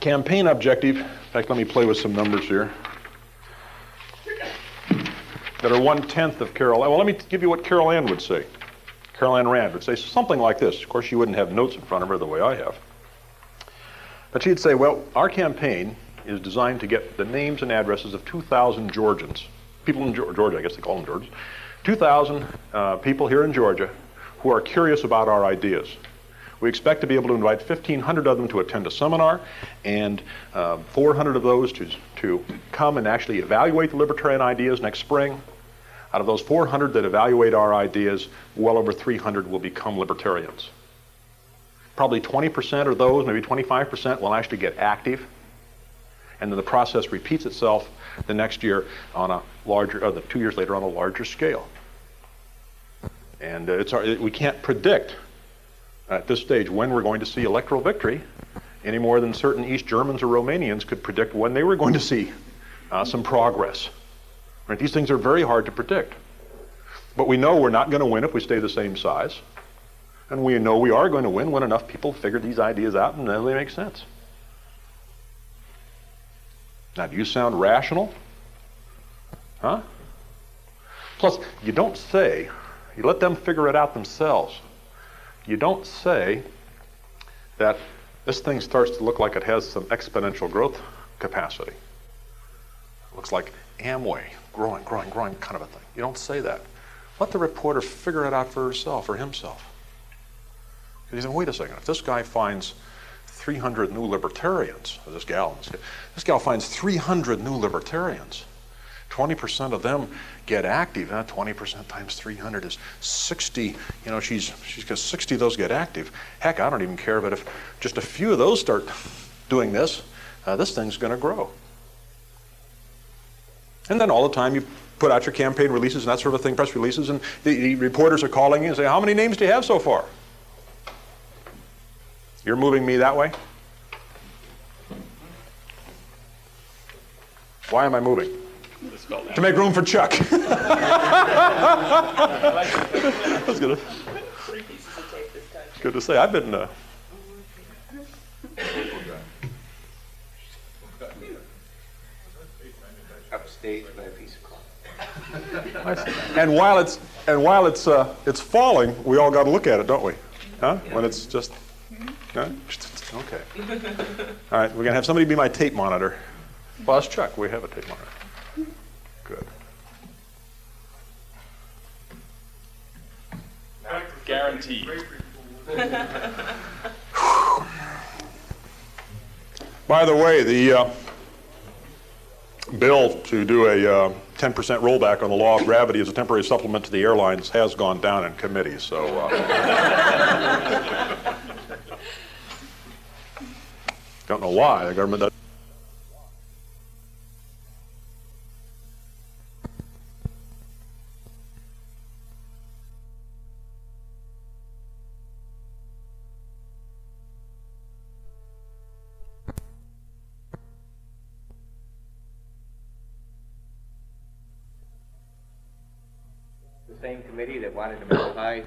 campaign objective, in fact, let me play with some numbers here that are one tenth of Carol. Well, let me give you what Carol Ann would say. Carol Ann Rand would say something like this. Of course, she wouldn't have notes in front of her the way I have. But she'd say, well, our campaign is designed to get the names and addresses of 2,000 Georgians, people in Georgia, I guess they call them Georgians, 2,000 uh, people here in Georgia who are curious about our ideas. We expect to be able to invite 1,500 of them to attend a seminar and uh, 400 of those to, to come and actually evaluate the libertarian ideas next spring. Out of those 400 that evaluate our ideas, well over 300 will become libertarians. Probably 20% of those, maybe 25%, will actually get active. And then the process repeats itself the next year on a larger, or the two years later on a larger scale. And uh, it's, we can't predict at this stage when we're going to see electoral victory any more than certain East Germans or Romanians could predict when they were going to see uh, some progress. Right? These things are very hard to predict. But we know we're not going to win if we stay the same size. And we know we are going to win when enough people figure these ideas out and then they make sense. Now, do you sound rational? Huh? Plus, you don't say, you let them figure it out themselves. You don't say that this thing starts to look like it has some exponential growth capacity. It looks like Amway, growing, growing, growing kind of a thing. You don't say that. Let the reporter figure it out for herself or himself. Because he said, wait a second, if this guy finds 300 new libertarians, or this gal, this gal finds 300 new libertarians, 20% of them get active. Huh? 20% times 300 is 60. You know, she's she's got 60 of those get active. Heck, I don't even care, but if just a few of those start doing this, uh, this thing's going to grow. And then all the time you put out your campaign releases and that sort of thing, press releases, and the, the reporters are calling you and say, How many names do you have so far? You're moving me that way? Why am I moving? To make room for Chuck. I was gonna. Good to say. I've been. Uh, Upstate by a piece of cloth. and while it's and while it's uh, it's falling, we all got to look at it, don't we? Huh? When it's just. Huh? Okay. All right, we're gonna have somebody be my tape monitor. Well, that's Chuck. We have a tape monitor. Good. Guaranteed. By the way, the uh, bill to do a uh, 10% rollback on the law of gravity as a temporary supplement to the airlines has gone down in committee. So. Uh, don't know why the government does.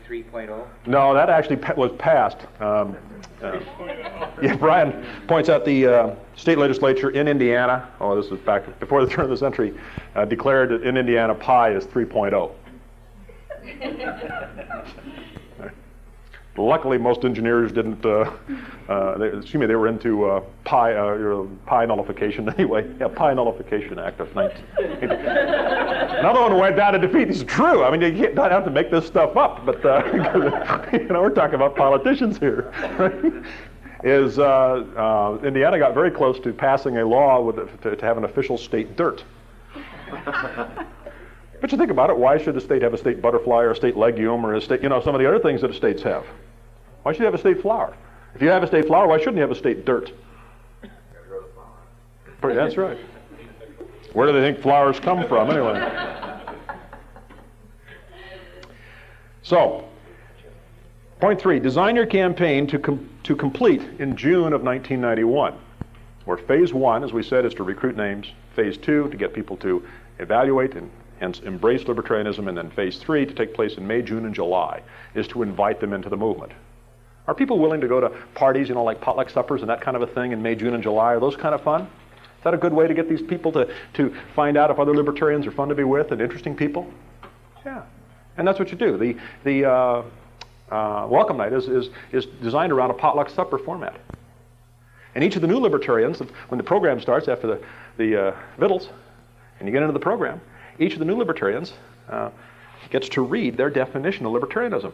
3.0? No, that actually was passed. Um, uh, yeah, Brian points out the uh, state legislature in Indiana, oh, this was back before the turn of the century, uh, declared that in Indiana pi is 3.0. Luckily, most engineers didn't. Uh, uh, they, excuse me, they were into uh, pi, pi nullification anyway. Yeah, pi nullification act of 19. Another one went down to defeat. Is true. I mean, you don't have to make this stuff up, but uh, you know, we're talking about politicians here. Right? Is uh, uh, Indiana got very close to passing a law with, to, to have an official state dirt. But you think about it, why should a state have a state butterfly or a state legume or a state, you know, some of the other things that the states have? Why should you have a state flower? If you have a state flower, why shouldn't you have a state dirt? That's right. Where do they think flowers come from, anyway? So, point three design your campaign to, com- to complete in June of 1991. Where phase one, as we said, is to recruit names, phase two, to get people to evaluate and hence embrace libertarianism, and then phase three, to take place in May, June, and July, is to invite them into the movement. Are people willing to go to parties, you know, like potluck suppers and that kind of a thing in May, June, and July? Are those kind of fun? Is that a good way to get these people to, to find out if other libertarians are fun to be with and interesting people? Yeah. And that's what you do. The, the uh, uh, welcome night is, is, is designed around a potluck supper format. And each of the new libertarians, when the program starts after the, the uh, vittles, and you get into the program, each of the new libertarians uh, gets to read their definition of libertarianism.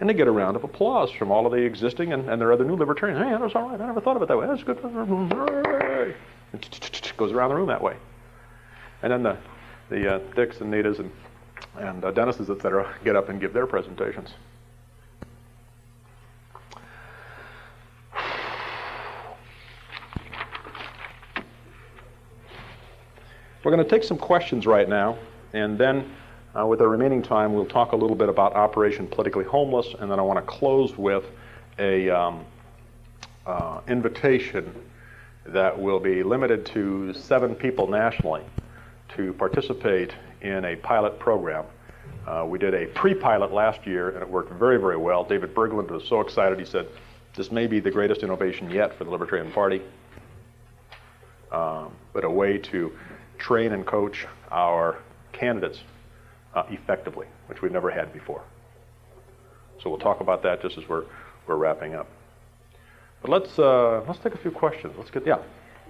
And they get a round of applause from all of the existing and, and their other new libertarians. Hey, that's all right. I never thought of it that way. That's good. Goes around the room that way. And then the, the uh, Dicks and Nitas and, and uh, Dennises, et cetera, get up and give their presentations. We're going to take some questions right now, and then uh, with our remaining time, we'll talk a little bit about Operation Politically Homeless, and then I want to close with a um, uh, invitation that will be limited to seven people nationally to participate in a pilot program. Uh, we did a pre-pilot last year, and it worked very, very well. David Bergland was so excited. He said, "This may be the greatest innovation yet for the Libertarian Party." Um, but a way to train and coach our candidates uh, effectively, which we've never had before. So we'll talk about that just as we're, we're wrapping up. But let's, uh, let's take a few questions. Let's get, yeah.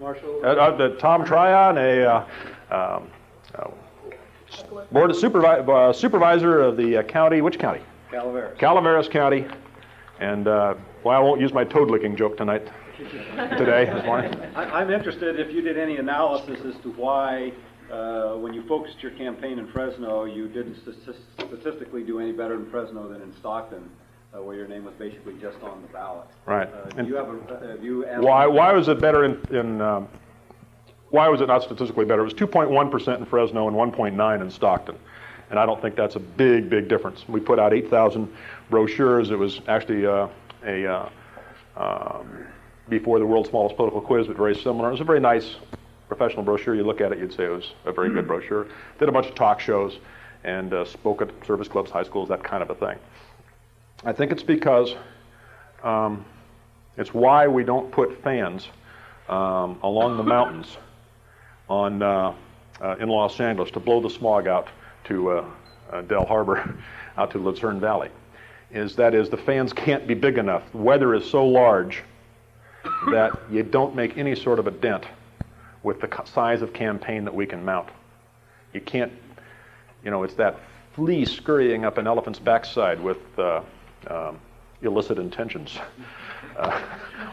Marshall? Uh, uh, Tom Tryon, a uh, um, uh, Board of Supervi- uh, Supervisor of the uh, county, which county? Calaveras. Calaveras County. And, uh, well, I won't use my toad licking joke tonight, today, this morning. I, I'm interested if you did any analysis as to why, uh, when you focused your campaign in Fresno, you didn't stati- statistically do any better in Fresno than in Stockton, uh, where your name was basically just on the ballot. Right. Uh, do you have a, uh, have you? Why, why was it better in, in um, why was it not statistically better? It was 2.1% in Fresno and 1.9 in Stockton. And I don't think that's a big, big difference. We put out 8,000 brochures. It was actually uh, a, uh, um, before the world's smallest political quiz, but very similar. It was a very nice professional brochure. You look at it, you'd say it was a very good brochure. Did a bunch of talk shows and uh, spoke at service clubs, high schools, that kind of a thing. I think it's because um, it's why we don't put fans um, along the mountains on uh, uh, in Los Angeles to blow the smog out to uh, uh, Del Harbor, out to Lucerne Valley. Is that is the fans can't be big enough. The weather is so large that you don't make any sort of a dent with the size of campaign that we can mount. You can't, you know, it's that flea scurrying up an elephant's backside with uh, um, illicit intentions uh,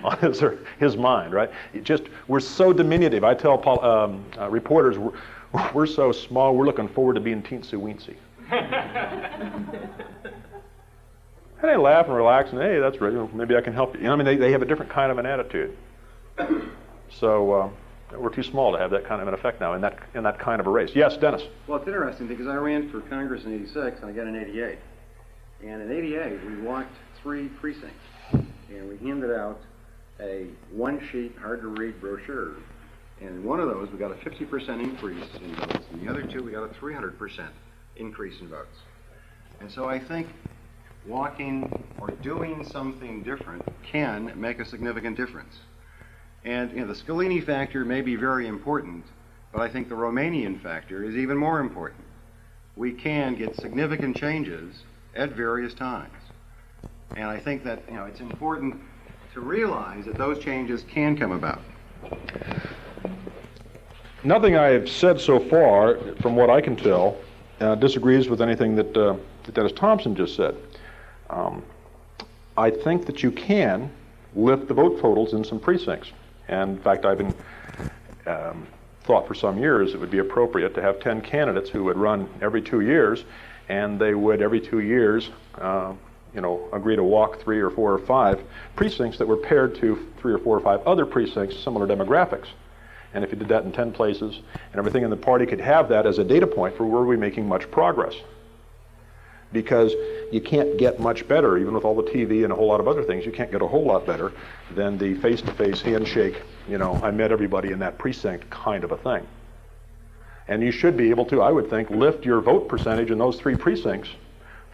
on his, or his mind, right? It just we're so diminutive. I tell Paul, um, uh, reporters we're, we're so small. We're looking forward to being teensy weensy. And they laugh and relax and hey, that's right. Maybe I can help you. You know, I mean, they, they have a different kind of an attitude. So uh, we're too small to have that kind of an effect now in that in that kind of a race. Yes, Dennis. Well, it's interesting because I ran for Congress in '86 and I got in '88. And in '88, we walked three precincts and we handed out a one-sheet, hard-to-read brochure. And in one of those, we got a 50% increase in votes. In the other two, we got a 300% increase in votes. And so I think walking or doing something different can make a significant difference. And you know, the Scalini factor may be very important, but I think the Romanian factor is even more important. We can get significant changes at various times. And I think that you know, it's important to realize that those changes can come about. Nothing I have said so far, from what I can tell, uh, disagrees with anything that, uh, that Dennis Thompson just said. Um, I think that you can lift the vote totals in some precincts. And in fact, I've been um, thought for some years it would be appropriate to have 10 candidates who would run every two years, and they would every two years, uh, you know, agree to walk three or four or five precincts that were paired to three or four or five other precincts, similar demographics. And if you did that in 10 places, and everything in the party could have that as a data point for were we making much progress. Because you can't get much better, even with all the TV and a whole lot of other things, you can't get a whole lot better than the face to face handshake, you know, I met everybody in that precinct kind of a thing. And you should be able to, I would think, lift your vote percentage in those three precincts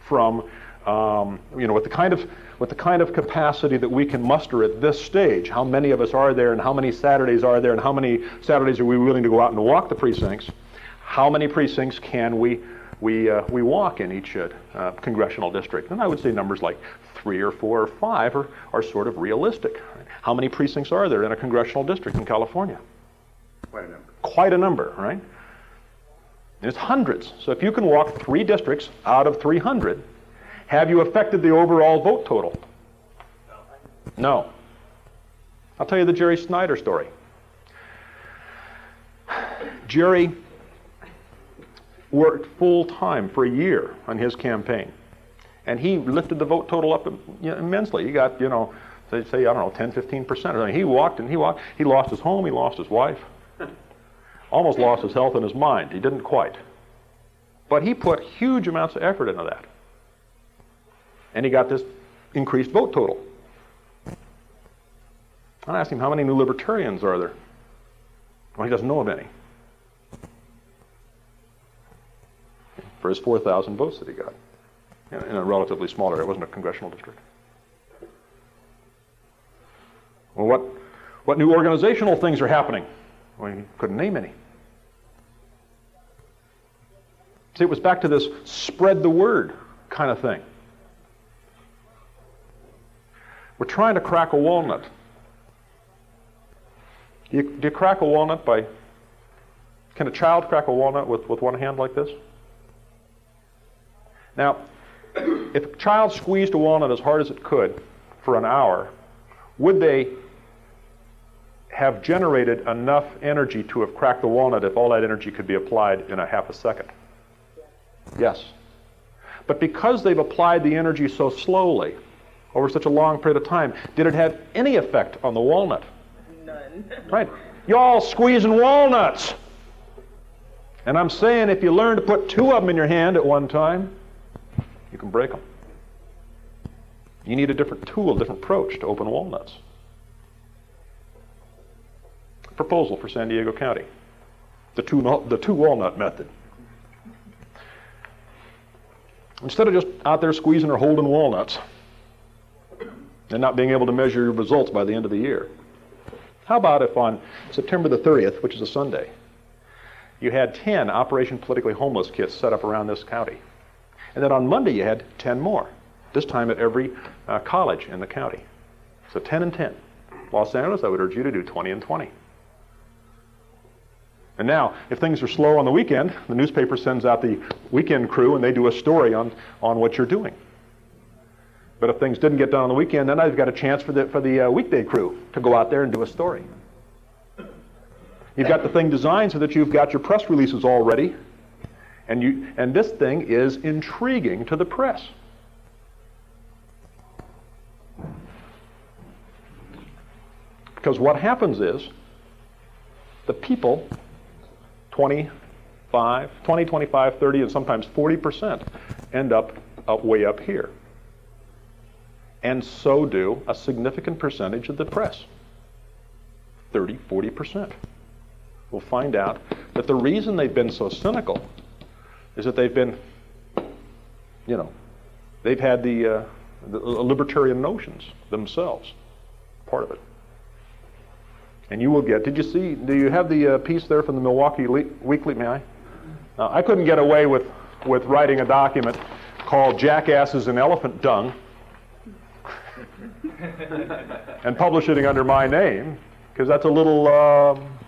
from, um, you know, with the kind of with the kind of capacity that we can muster at this stage. How many of us are there, and how many Saturdays are there, and how many Saturdays are we willing to go out and walk the precincts? How many precincts can we we uh, we walk in each uh, uh, congressional district? And I would say numbers like three or four or five are, are sort of realistic. How many precincts are there in a congressional district in California? Quite a number. Quite a number, right? It's hundreds. So if you can walk three districts out of 300, have you affected the overall vote total? No. I'll tell you the Jerry Snyder story. Jerry worked full time for a year on his campaign, and he lifted the vote total up immensely. He got, you know, say, say I don't know, 10, 15 percent. I mean, he walked and he walked. He lost his home. He lost his wife. Almost lost his health and his mind. He didn't quite. But he put huge amounts of effort into that. And he got this increased vote total. I asked him, how many new libertarians are there? Well, he doesn't know of any. For his 4,000 votes that he got in a relatively small area. It wasn't a congressional district. Well, what, what new organizational things are happening? Well, he couldn't name any. See, it was back to this spread the word kind of thing. We're trying to crack a walnut. Do you, do you crack a walnut by. Can a child crack a walnut with, with one hand like this? Now, if a child squeezed a walnut as hard as it could for an hour, would they have generated enough energy to have cracked the walnut if all that energy could be applied in a half a second? Yes. But because they've applied the energy so slowly over such a long period of time, did it have any effect on the walnut? None. Right. Y'all squeezing walnuts. And I'm saying if you learn to put two of them in your hand at one time, you can break them. You need a different tool, a different approach to open walnuts. Proposal for San Diego County the two, the two walnut method. Instead of just out there squeezing or holding walnuts and not being able to measure your results by the end of the year, how about if on September the 30th, which is a Sunday, you had 10 Operation Politically Homeless kits set up around this county? And then on Monday, you had 10 more, this time at every uh, college in the county. So 10 and 10. Los Angeles, I would urge you to do 20 and 20. And now, if things are slow on the weekend, the newspaper sends out the weekend crew and they do a story on, on what you're doing. But if things didn't get done on the weekend, then I've got a chance for the, for the uh, weekday crew to go out there and do a story. You've got the thing designed so that you've got your press releases all ready. And, you, and this thing is intriguing to the press. Because what happens is the people 25, 20, 25, 30, and sometimes 40% end up, up way up here. And so do a significant percentage of the press 30, 40%. We'll find out that the reason they've been so cynical is that they've been, you know, they've had the, uh, the libertarian notions themselves, part of it. And you will get, did you see, do you have the uh, piece there from the Milwaukee Le- Weekly, may I? Uh, I couldn't get away with, with writing a document called Jackasses and Elephant Dung and publishing it under my name, because that's a little um,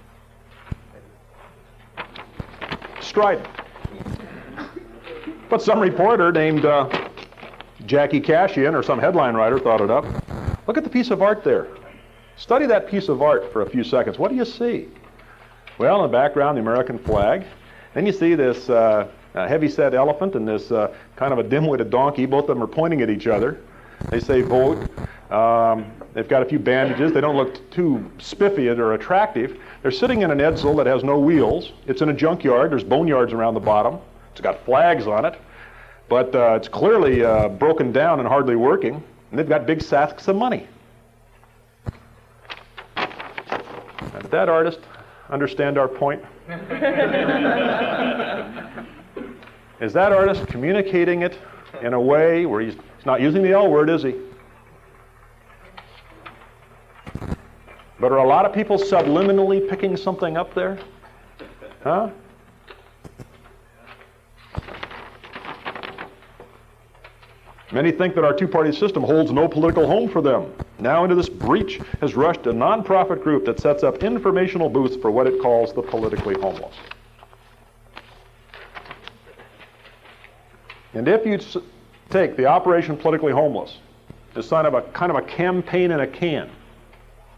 strident. But some reporter named uh, Jackie Kashian or some headline writer thought it up. Look at the piece of art there. Study that piece of art for a few seconds. What do you see? Well, in the background, the American flag. Then you see this uh, heavy-set elephant and this uh, kind of a dim-witted donkey. Both of them are pointing at each other. They say vote. Um, they've got a few bandages. They don't look too spiffy or attractive. They're sitting in an edsel that has no wheels. It's in a junkyard. There's boneyards around the bottom. It's got flags on it, but uh, it's clearly uh, broken down and hardly working. And they've got big sacks of money. Did that artist understand our point? is that artist communicating it in a way where he's, he's not using the L word, is he? But are a lot of people subliminally picking something up there? Huh? Many think that our two party system holds no political home for them. Now, into this breach has rushed a nonprofit group that sets up informational booths for what it calls the politically homeless. And if you take the Operation Politically Homeless as kind of a kind of a campaign in a can,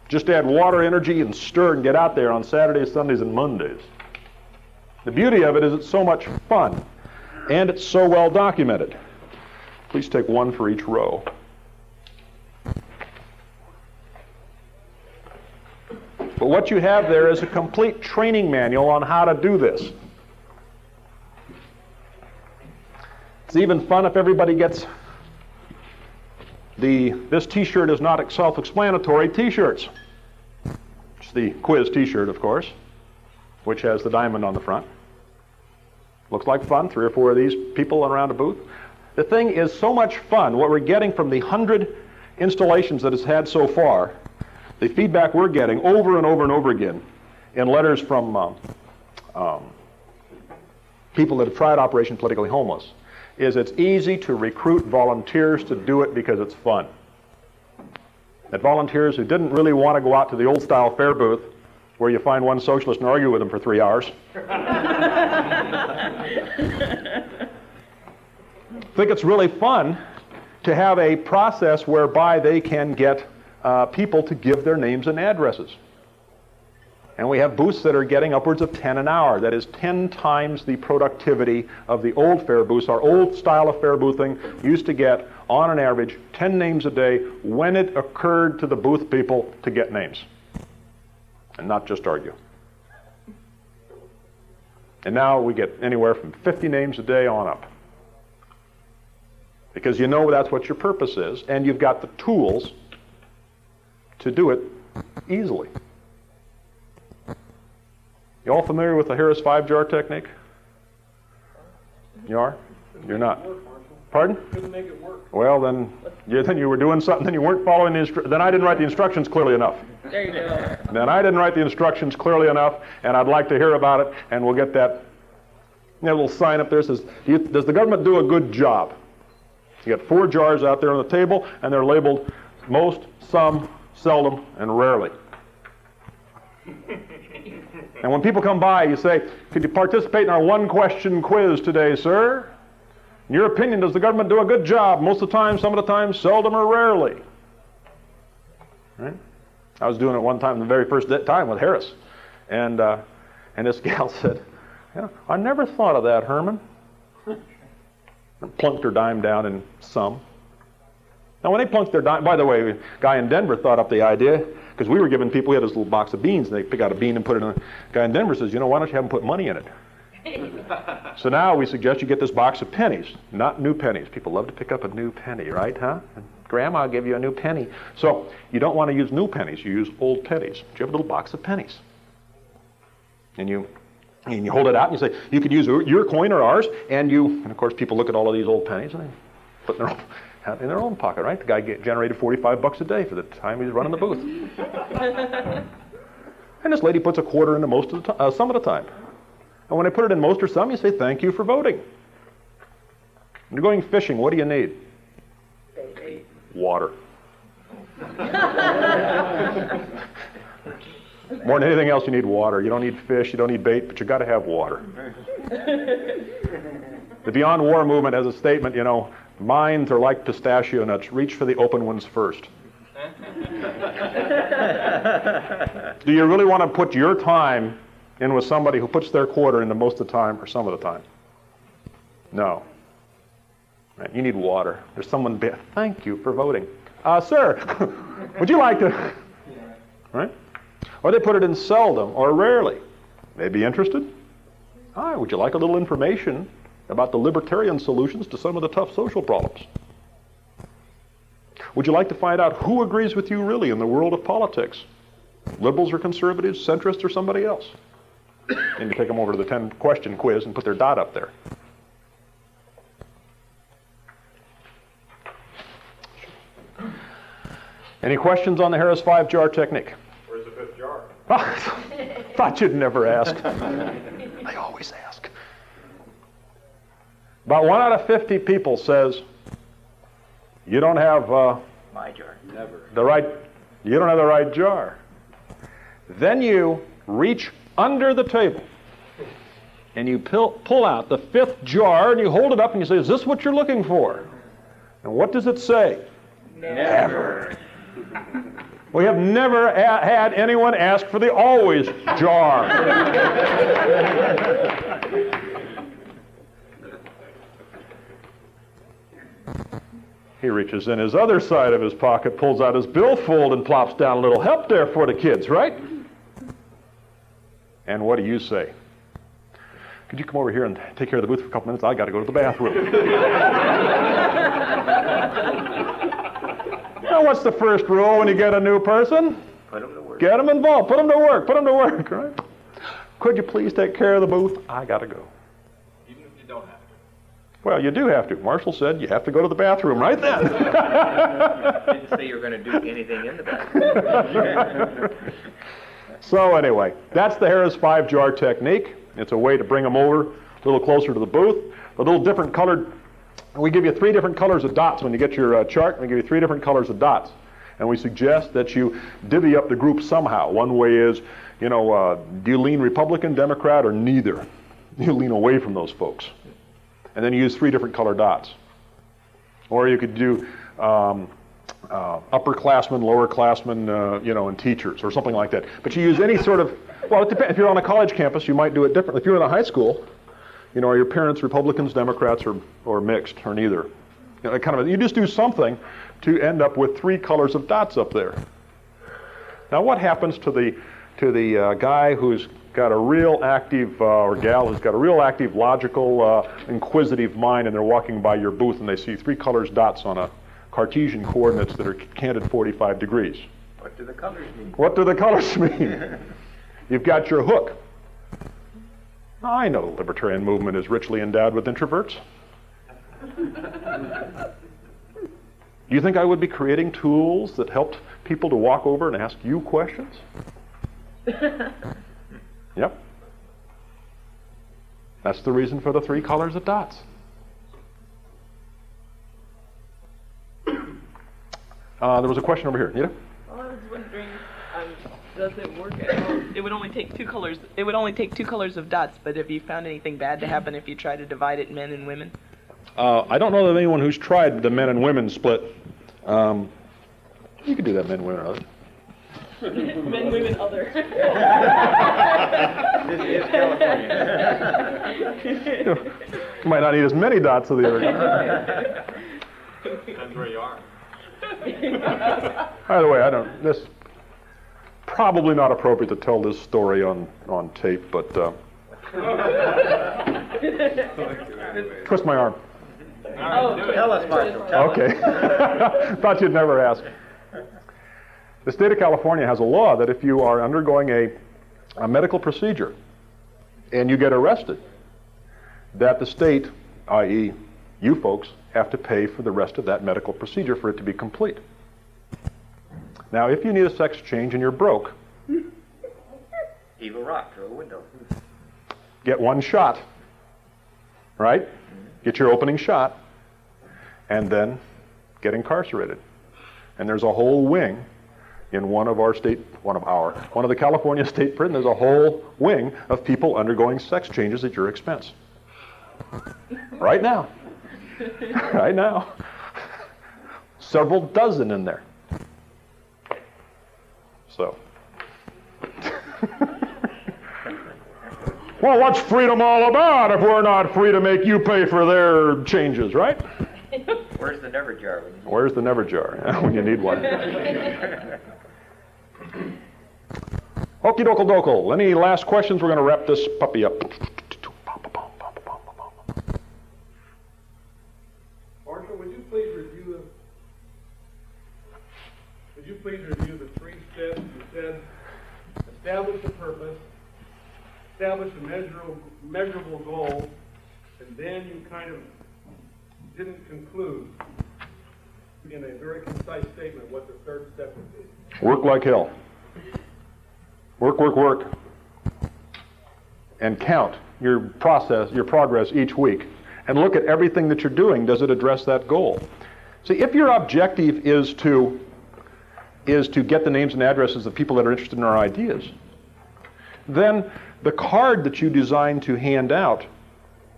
just add water, energy, and stir and get out there on Saturdays, Sundays, and Mondays. The beauty of it is it's so much fun, and it's so well documented. Please take one for each row. But what you have there is a complete training manual on how to do this. It's even fun if everybody gets the this t-shirt is not self-explanatory t-shirts. It's the quiz t-shirt, of course, which has the diamond on the front. Looks like fun, three or four of these people around a booth. The thing is so much fun. What we're getting from the hundred installations that it's had so far, the feedback we're getting over and over and over again in letters from um, um, people that have tried Operation Politically Homeless, is it's easy to recruit volunteers to do it because it's fun. That volunteers who didn't really want to go out to the old style fair booth where you find one socialist and argue with them for three hours. think it's really fun to have a process whereby they can get uh, people to give their names and addresses. And we have booths that are getting upwards of 10 an hour. That is 10 times the productivity of the old fare booths. Our old style of fare boothing used to get, on an average, 10 names a day when it occurred to the booth people to get names and not just argue. And now we get anywhere from 50 names a day on up. Because you know that's what your purpose is, and you've got the tools to do it easily. You all familiar with the Harris five jar technique? You are? You're not. Pardon? Couldn't make it work. Well, then you, then you were doing something, then you weren't following the instru- then I didn't write the instructions clearly enough. There you go. Then I didn't write the instructions clearly enough, and I'd like to hear about it, and we'll get that little sign up there says, do you, Does the government do a good job? You got four jars out there on the table, and they're labeled most, some, seldom, and rarely. and when people come by, you say, Could you participate in our one question quiz today, sir? In your opinion, does the government do a good job most of the time, some of the time, seldom, or rarely? Right? I was doing it one time, the very first time with Harris. And, uh, and this gal said, yeah, I never thought of that, Herman. plunked her dime down in some. Now, when they plunked their dime, by the way, a guy in Denver thought up the idea because we were giving people, we had this little box of beans, and they pick out a bean and put it in. A guy in Denver says, you know, why don't you have them put money in it? so now we suggest you get this box of pennies, not new pennies. People love to pick up a new penny, right, huh? Grandma will give you a new penny. So you don't want to use new pennies, you use old pennies. But you have a little box of pennies. And you and you hold it out and you say, you could use your coin or ours, and you, and of course people look at all of these old pennies and they put in their own, in their own pocket, right? The guy get, generated 45 bucks a day for the time he's running the booth. and this lady puts a quarter into most of the time, uh, some of the time. And when I put it in most or some, you say, thank you for voting. When you're going fishing, what do you need? Water. More than anything else, you need water. You don't need fish, you don't need bait, but you got to have water. the Beyond War movement has a statement, you know, minds are like pistachio nuts. Reach for the open ones first. Do you really want to put your time in with somebody who puts their quarter into most of the time or some of the time? No. Right, you need water. There's someone. Be- Thank you for voting, uh, sir. would you like to? Right. Or they put it in seldom or rarely. May be interested. Hi, would you like a little information about the libertarian solutions to some of the tough social problems? Would you like to find out who agrees with you really in the world of politics? Liberals or conservatives, centrists or somebody else? And you take them over to the 10 question quiz and put their dot up there. Any questions on the Harris 5 jar technique? Where's the fifth jar? Thought you'd never ask. they always ask. About one out of 50 people says, you don't have uh, my jar. Never. The right, you don't have the right jar. Then you reach under the table and you pull, pull out the fifth jar and you hold it up and you say, Is this what you're looking for? And what does it say? Never. We have never a- had anyone ask for the always jar. he reaches in his other side of his pocket, pulls out his billfold, and plops down a little help there for the kids, right? And what do you say? Could you come over here and take care of the booth for a couple minutes? I got to go to the bathroom. now, what's the first rule when you get a new person? Put them to work. Get them involved. Put them to work. Put them to work, right? Could you please take care of the booth? I got to go. Even if you don't have to. Well, you do have to. Marshall said you have to go to the bathroom right then. Didn't say you were going to do anything in the bathroom. so anyway, that's the Harris five jar technique. It's a way to bring them over a little closer to the booth. A little different colored. We give you three different colors of dots when you get your uh, chart. We give you three different colors of dots. And we suggest that you divvy up the group somehow. One way is, you know, uh, do you lean Republican, Democrat, or neither? You lean away from those folks. And then you use three different color dots. Or you could do um, uh, upperclassmen, lowerclassmen, uh, you know, and teachers, or something like that. But you use any sort of, well, it depends. If you're on a college campus, you might do it differently. If you're in a high school, you know, are your parents Republicans, Democrats, or, or mixed, or neither? You, know, kind of, you just do something to end up with three colors of dots up there. Now, what happens to the to the uh, guy who's got a real active, uh, or gal who's got a real active, logical, uh, inquisitive mind, and they're walking by your booth and they see three colors dots on a Cartesian coordinates that are canted 45 degrees? What do the colors mean? What do the colors mean? You've got your hook. I know the libertarian movement is richly endowed with introverts. Do you think I would be creating tools that helped people to walk over and ask you questions? Yep. That's the reason for the three colors of dots. Uh, there was a question over here. Nita? Well, I was wondering, um, does it work at all? It would only take two colors. It would only take two colors of dots. But have you found anything bad to happen if you try to divide it men and women? Uh, I don't know of anyone who's tried the men and women split. Um, you could do that, men and women. Other. men, women, other. this is California. you, know, might not need as many dots as the other. Depends where you are. By the way, I don't. This probably not appropriate to tell this story on on tape, but uh, twist my arm. Oh, tell us, Marshall. Tell okay. Us. Thought you'd never ask. The state of California has a law that if you are undergoing a, a medical procedure and you get arrested, that the state, i.e., you folks, have to pay for the rest of that medical procedure for it to be complete. Now, if you need a sex change and you're broke, Heave a rock through a window. get one shot, right? Get your opening shot, and then get incarcerated. And there's a whole wing in one of our state, one of our, one of the California state prison, there's a whole wing of people undergoing sex changes at your expense. Right now. right now. Several dozen in there. So. well, what's freedom all about if we're not free to make you pay for their changes, right? Where's the never jar? When you Where's the never jar when you need one? Okie dokie dokie. Any last questions? We're going to wrap this puppy up. Marshall, would you please review the, would you please review the three steps you said? Establish a purpose, establish a measurable, measurable goal, and then you kind of didn't conclude in a very concise statement what the third step would be. Work like hell. Work, work, work. And count your process, your progress each week. And look at everything that you're doing. Does it address that goal? See, if your objective is to is to get the names and addresses of people that are interested in our ideas, then the card that you design to hand out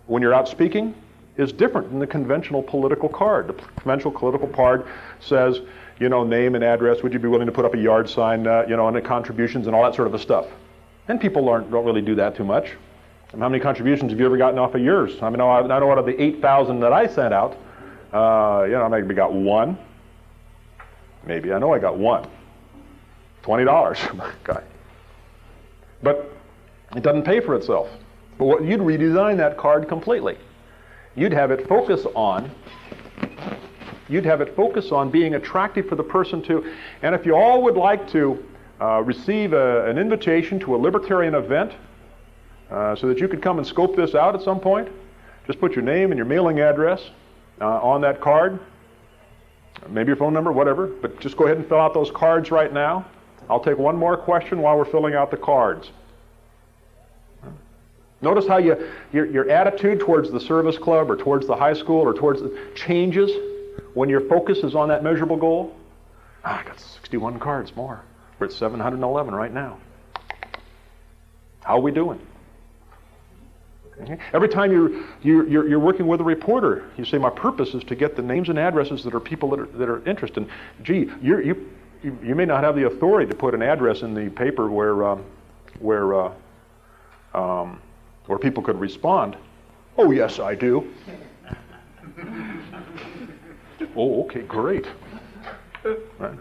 when you're out speaking is different than the conventional political card. The conventional political card says, you know, name and address. Would you be willing to put up a yard sign, uh, you know, and the contributions and all that sort of a stuff. And people aren't, don't really do that too much. And how many contributions have you ever gotten off of yours? I mean, I know out of the 8,000 that I sent out, uh, you know, I maybe got one. Maybe I know I got one. $20. guy. But it doesn't pay for itself. But what, you'd redesign that card completely. You'd have it focus on you'd have it focus on being attractive for the person to and if you all would like to uh, receive a, an invitation to a libertarian event uh, so that you could come and scope this out at some point just put your name and your mailing address uh, on that card. Maybe your phone number whatever but just go ahead and fill out those cards right now. I'll take one more question while we're filling out the cards. Notice how you, your, your attitude towards the service club or towards the high school or towards the changes when your focus is on that measurable goal. Ah, I got 61 cards more. We're at 711 right now. How are we doing? Okay? Every time you're, you're, you're, working with a reporter, you say, My purpose is to get the names and addresses that are people that are, that are interested. Gee, you, you, you may not have the authority to put an address in the paper where, um, where, uh, um, where people could respond. Oh, yes, I do. oh, okay, great. Right.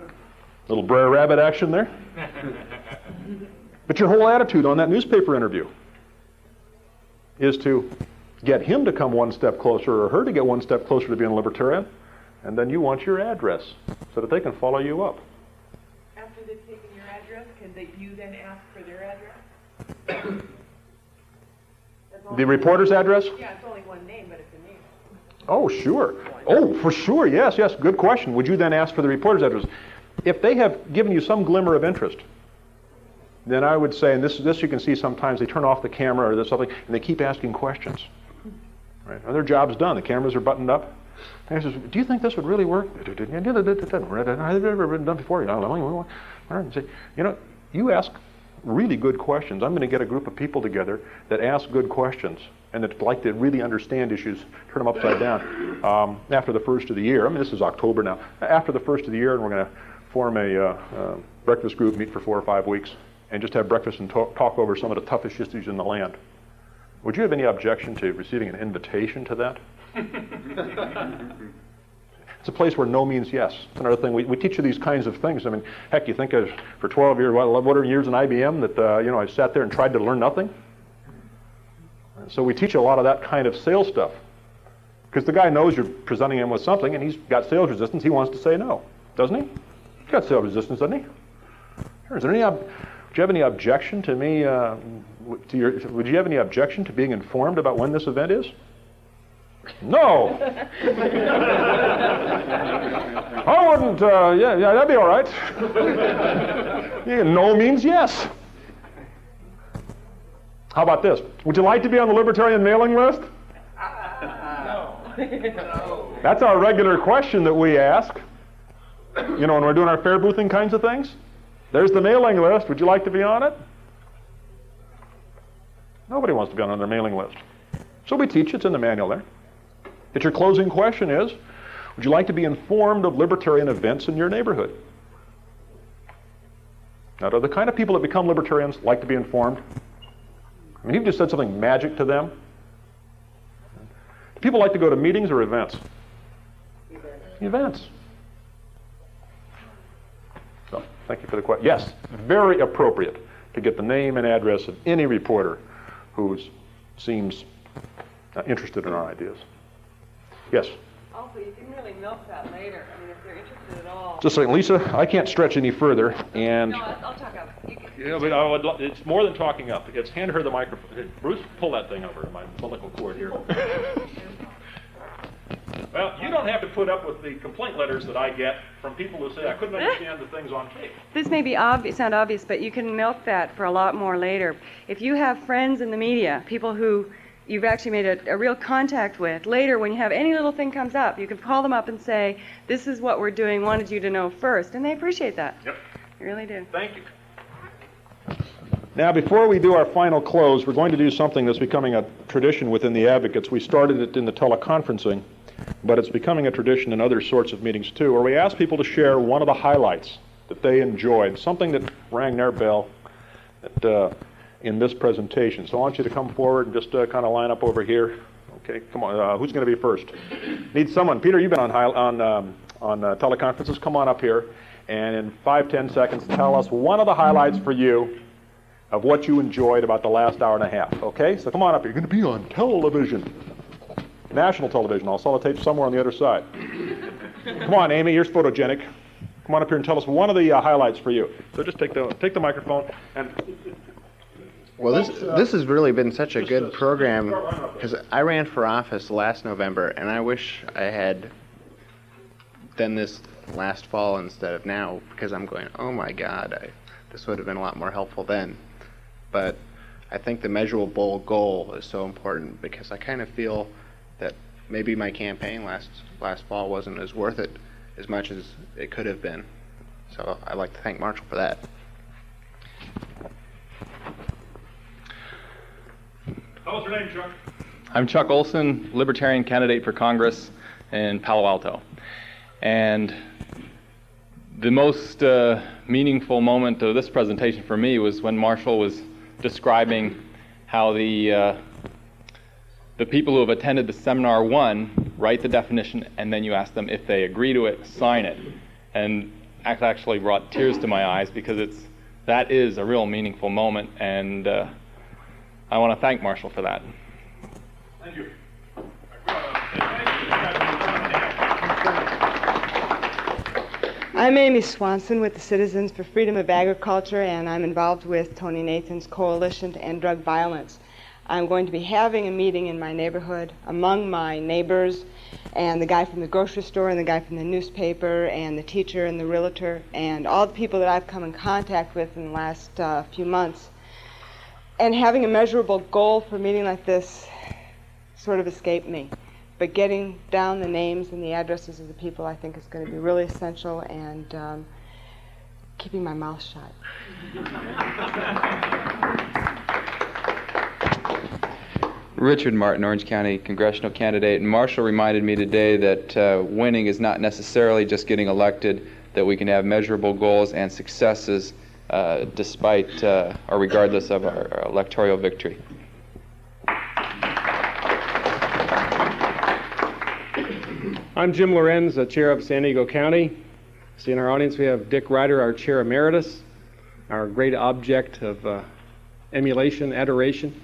Little Brer Rabbit action there. But your whole attitude on that newspaper interview is to get him to come one step closer or her to get one step closer to being a libertarian, and then you want your address so that they can follow you up. After they've taken your address, can they, you then ask for their address? The reporter's address? Yeah, it's only one name, but it's a name. Oh, sure. Oh, for sure. Yes, yes. Good question. Would you then ask for the reporter's address? If they have given you some glimmer of interest, then I would say, and this, this you can see sometimes, they turn off the camera or something, and they keep asking questions. Right? Or their job's done. The cameras are buttoned up. And says, do you think this would really work? I've never been done before. You know, you ask really good questions. I'm going to get a group of people together that ask good questions and that like to really understand issues, turn them upside down. Um, after the first of the year, I mean, this is October now. After the first of the year, and we're going to form a uh, uh, breakfast group, meet for four or five weeks, and just have breakfast and talk, talk over some of the toughest issues in the land. Would you have any objection to receiving an invitation to that? It's a place where no means yes. It's another thing. We, we teach you these kinds of things. I mean, heck, you think of, for 12 years, what, are years in IBM that, uh, you know, I sat there and tried to learn nothing? So we teach a lot of that kind of sales stuff. Because the guy knows you're presenting him with something and he's got sales resistance. He wants to say no, doesn't he? He's got sales resistance, doesn't he? Is there any, ob- do you have any objection to me, uh, to your, would you have any objection to being informed about when this event is? No. I wouldn't. Uh, yeah, yeah, that'd be all right. yeah, no means yes. How about this? Would you like to be on the libertarian mailing list? No. That's our regular question that we ask. You know, when we're doing our fair boothing kinds of things. There's the mailing list. Would you like to be on it? Nobody wants to be on their mailing list. So we teach, it's in the manual there. That your closing question is Would you like to be informed of libertarian events in your neighborhood? Now, do the kind of people that become libertarians like to be informed? I mean, you've just said something magic to them. Do people like to go to meetings or events? Events. Events. So, thank you for the question. Yes, very appropriate to get the name and address of any reporter who seems uh, interested in our ideas. Yes. Also, you can really milk that later. I mean, if they're interested at all. Just a second, Lisa. I can't stretch any further, and No, I'll I'll talk up. You can. yeah, but I would. It's more than talking up. It's hand her the microphone. Bruce, pull that thing over my umbilical cord here. well, you don't have to put up with the complaint letters that I get from people who say I couldn't understand the things on tape. This may be obvious, sound obvious, but you can milk that for a lot more later. If you have friends in the media, people who you've actually made a, a real contact with, later when you have any little thing comes up, you can call them up and say, "This is what we're doing. Wanted you to know first. and they appreciate that. Yep. They really do. Thank you. Now, before we do our final close, we're going to do something that's becoming a tradition within the advocates. We started it in the teleconferencing, but it's becoming a tradition in other sorts of meetings too, where we ask people to share one of the highlights that they enjoyed, something that rang their bell that, uh, in this presentation. So I want you to come forward and just uh, kind of line up over here. Okay, come on. Uh, who's going to be first? Need someone. Peter, you've been on high, on um, on uh, teleconferences. Come on up here, and in five ten seconds, tell us one of the highlights for you of what you enjoyed about the last hour and a half. Okay, so come on up. Here. You're going to be on television, national television. I'll sell a tape somewhere on the other side. come on, Amy. You're photogenic. Come on up here and tell us one of the uh, highlights for you. So just take the take the microphone and. Well, this this has really been such a good program because I ran for office last November, and I wish I had done this last fall instead of now because I'm going, oh my God, I, this would have been a lot more helpful then. But I think the measurable goal is so important because I kind of feel that maybe my campaign last last fall wasn't as worth it as much as it could have been. So I'd like to thank Marshall for that. Tell us your name, Chuck. I'm Chuck Olson, Libertarian candidate for Congress in Palo Alto. And the most uh, meaningful moment of this presentation for me was when Marshall was describing how the, uh, the people who have attended the seminar, one, write the definition, and then you ask them if they agree to it, sign it. And that actually brought tears to my eyes because it's, that is a real meaningful moment, and uh, I want to thank Marshall for that. Thank you. I'm Amy Swanson with the Citizens for Freedom of Agriculture, and I'm involved with Tony Nathan's Coalition to End Drug Violence. I'm going to be having a meeting in my neighborhood among my neighbors and the guy from the grocery store and the guy from the newspaper and the teacher and the realtor and all the people that I've come in contact with in the last uh, few months. And having a measurable goal for a meeting like this sort of escaped me. But getting down the names and the addresses of the people I think is going to be really essential and um, keeping my mouth shut. Richard Martin, Orange County congressional candidate. And Marshall reminded me today that uh, winning is not necessarily just getting elected, that we can have measurable goals and successes uh, despite uh, or regardless of our, our electoral victory. I'm Jim Lorenz, the chair of San Diego County. See in our audience we have Dick Ryder, our chair emeritus, our great object of uh, emulation, adoration.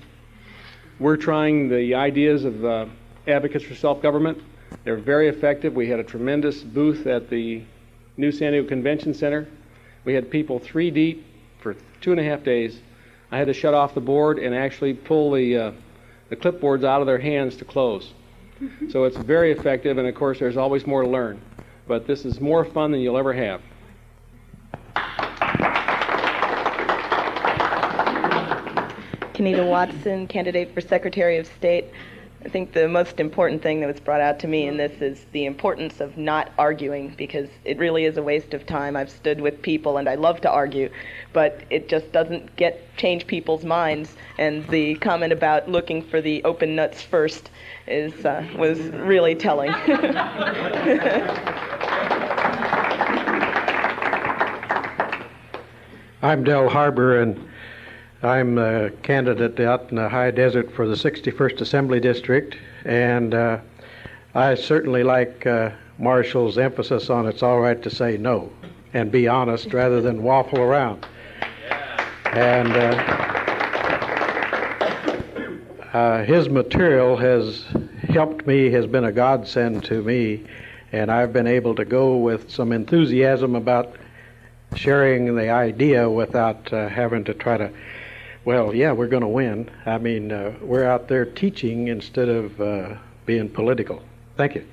We're trying the ideas of uh, advocates for self-government. They're very effective. We had a tremendous booth at the new San Diego Convention Center. We had people three deep for two and a half days. I had to shut off the board and actually pull the, uh, the clipboards out of their hands to close. So it's very effective, and of course, there's always more to learn. But this is more fun than you'll ever have. Kenita Watson, candidate for Secretary of State. I think the most important thing that was brought out to me in this is the importance of not arguing because it really is a waste of time. I've stood with people and I love to argue, but it just doesn't get change people's minds. And the comment about looking for the open nuts first is uh, was really telling. I'm Dell Harbor, and I'm a candidate out in the high desert for the 61st Assembly District. And uh, I certainly like uh, Marshall's emphasis on it's all right to say no and be honest rather than waffle around. And uh, uh, his material has helped me, has been a godsend to me, and I've been able to go with some enthusiasm about sharing the idea without uh, having to try to, well, yeah, we're going to win. I mean, uh, we're out there teaching instead of uh, being political. Thank you.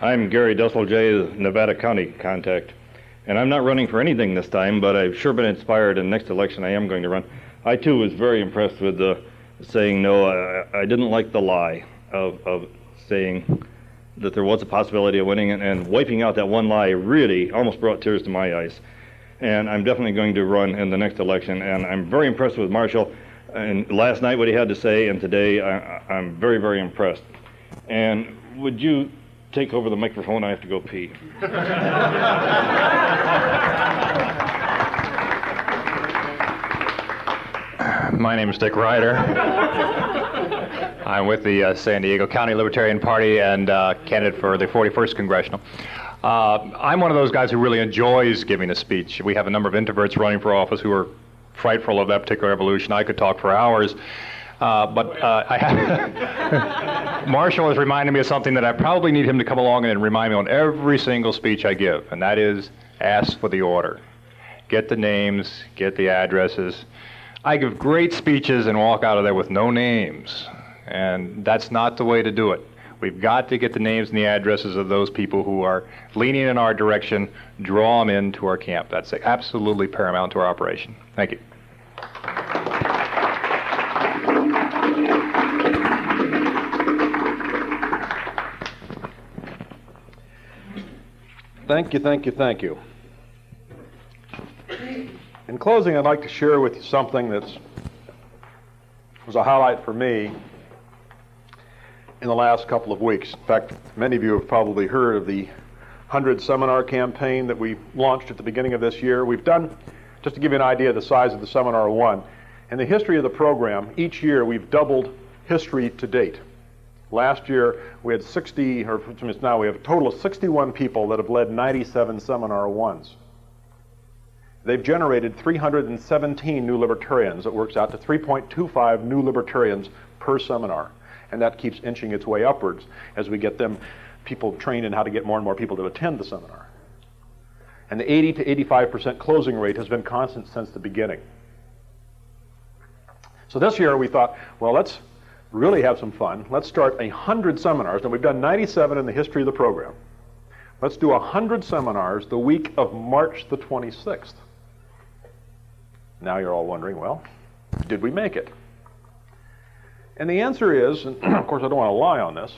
I'm Gary Dussel J, Nevada County contact. And I'm not running for anything this time, but I've sure been inspired. In the next election, I am going to run. I too was very impressed with the saying no. I, I didn't like the lie of, of saying that there was a possibility of winning, and, and wiping out that one lie really almost brought tears to my eyes. And I'm definitely going to run in the next election, and I'm very impressed with Marshall. And last night, what he had to say, and today, I, I'm very, very impressed. And would you take over the microphone? I have to go pee. My name is Dick Ryder. I'm with the uh, San Diego County Libertarian Party and uh, candidate for the 41st Congressional. Uh, I'm one of those guys who really enjoys giving a speech. We have a number of introverts running for office who are frightful of that particular evolution. I could talk for hours. Uh, but uh, I have Marshall has reminded me of something that I probably need him to come along and remind me on every single speech I give, and that is ask for the order. Get the names, get the addresses. I give great speeches and walk out of there with no names, and that's not the way to do it. We've got to get the names and the addresses of those people who are leaning in our direction, draw them into our camp. That's absolutely paramount to our operation. Thank you. Thank you, thank you, thank you. In closing, I'd like to share with you something that's was a highlight for me in the last couple of weeks. In fact, many of you have probably heard of the 100 seminar campaign that we launched at the beginning of this year. We've done, just to give you an idea of the size of the seminar one, in the history of the program, each year we've doubled history to date. Last year we had 60, or now we have a total of 61 people that have led 97 seminar ones. They've generated 317 new libertarians. It works out to 3.25 new libertarians per seminar. And that keeps inching its way upwards as we get them, people trained in how to get more and more people to attend the seminar. And the 80 to 85% closing rate has been constant since the beginning. So this year we thought, well, let's really have some fun. Let's start a 100 seminars. And we've done 97 in the history of the program. Let's do a 100 seminars the week of March the 26th. Now you're all wondering, well, did we make it? And the answer is, and of course I don't want to lie on this,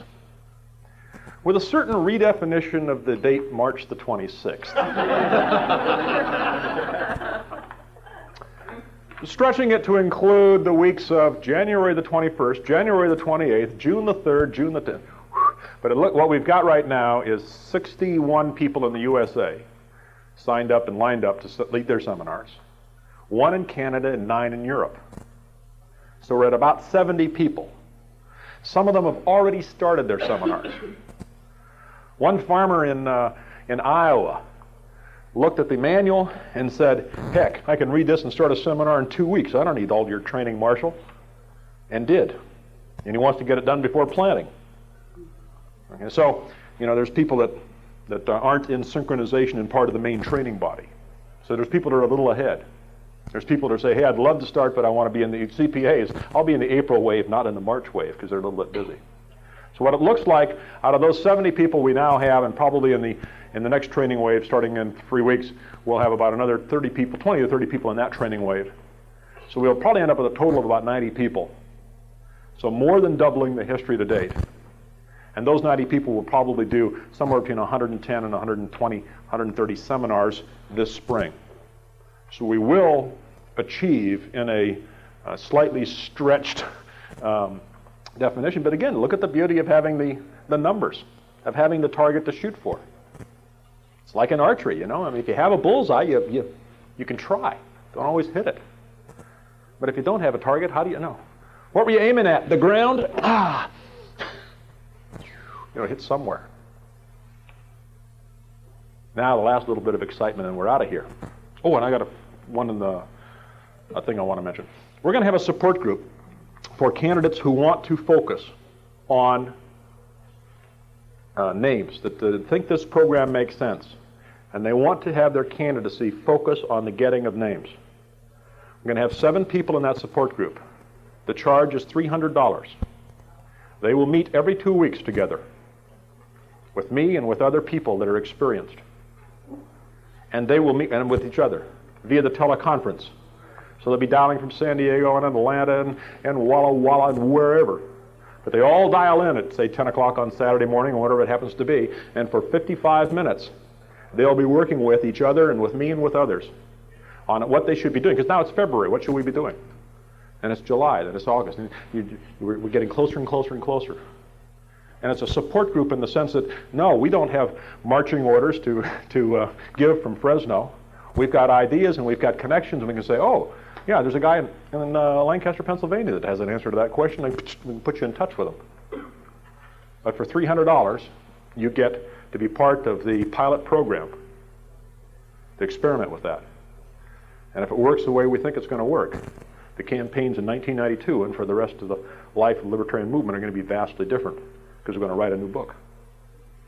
with a certain redefinition of the date March the 26th. Stretching it to include the weeks of January the 21st, January the 28th, June the 3rd, June the 10th. But look, what we've got right now is 61 people in the USA signed up and lined up to lead their seminars one in Canada and nine in Europe. So we're at about 70 people. Some of them have already started their seminars. One farmer in, uh, in Iowa looked at the manual and said, Heck, I can read this and start a seminar in two weeks. I don't need all your training, Marshall. And did. And he wants to get it done before planting. Okay, so, you know, there's people that, that aren't in synchronization and part of the main training body. So there's people that are a little ahead. There's people that say, hey, I'd love to start, but I want to be in the CPAs. I'll be in the April wave, not in the March wave, because they're a little bit busy. So what it looks like, out of those 70 people we now have, and probably in the in the next training wave, starting in three weeks, we'll have about another 30 people, 20 to 30 people in that training wave. So we'll probably end up with a total of about 90 people. So more than doubling the history to date. And those 90 people will probably do somewhere between 110 and 120, 130 seminars this spring. So we will achieve in a, a slightly stretched um, definition. But again, look at the beauty of having the, the numbers, of having the target to shoot for. It's like in archery, you know. I mean, if you have a bullseye, you, you, you can try. Don't always hit it. But if you don't have a target, how do you know? What were you aiming at? The ground? Ah! You know, hit somewhere. Now, the last little bit of excitement, and we're out of here. Oh, and I got a, one in the a thing I want to mention. We're going to have a support group for candidates who want to focus on uh, names that, that think this program makes sense, and they want to have their candidacy focus on the getting of names. We're going to have seven people in that support group. The charge is $300. They will meet every two weeks together with me and with other people that are experienced and they will meet and with each other via the teleconference. So they'll be dialing from San Diego and Atlanta and, and Walla Walla and wherever. But they all dial in at, say, 10 o'clock on Saturday morning or whatever it happens to be, and for 55 minutes, they'll be working with each other and with me and with others on what they should be doing. Because now it's February. What should we be doing? And it's July, then it's August. And you, we're getting closer and closer and closer. And it's a support group in the sense that, no, we don't have marching orders to, to uh, give from Fresno. We've got ideas and we've got connections, and we can say, oh, yeah, there's a guy in, in uh, Lancaster, Pennsylvania that has an answer to that question, and we can put you in touch with him. But for $300, you get to be part of the pilot program to experiment with that. And if it works the way we think it's going to work, the campaigns in 1992 and for the rest of the life of the libertarian movement are going to be vastly different because we're going to write a new book.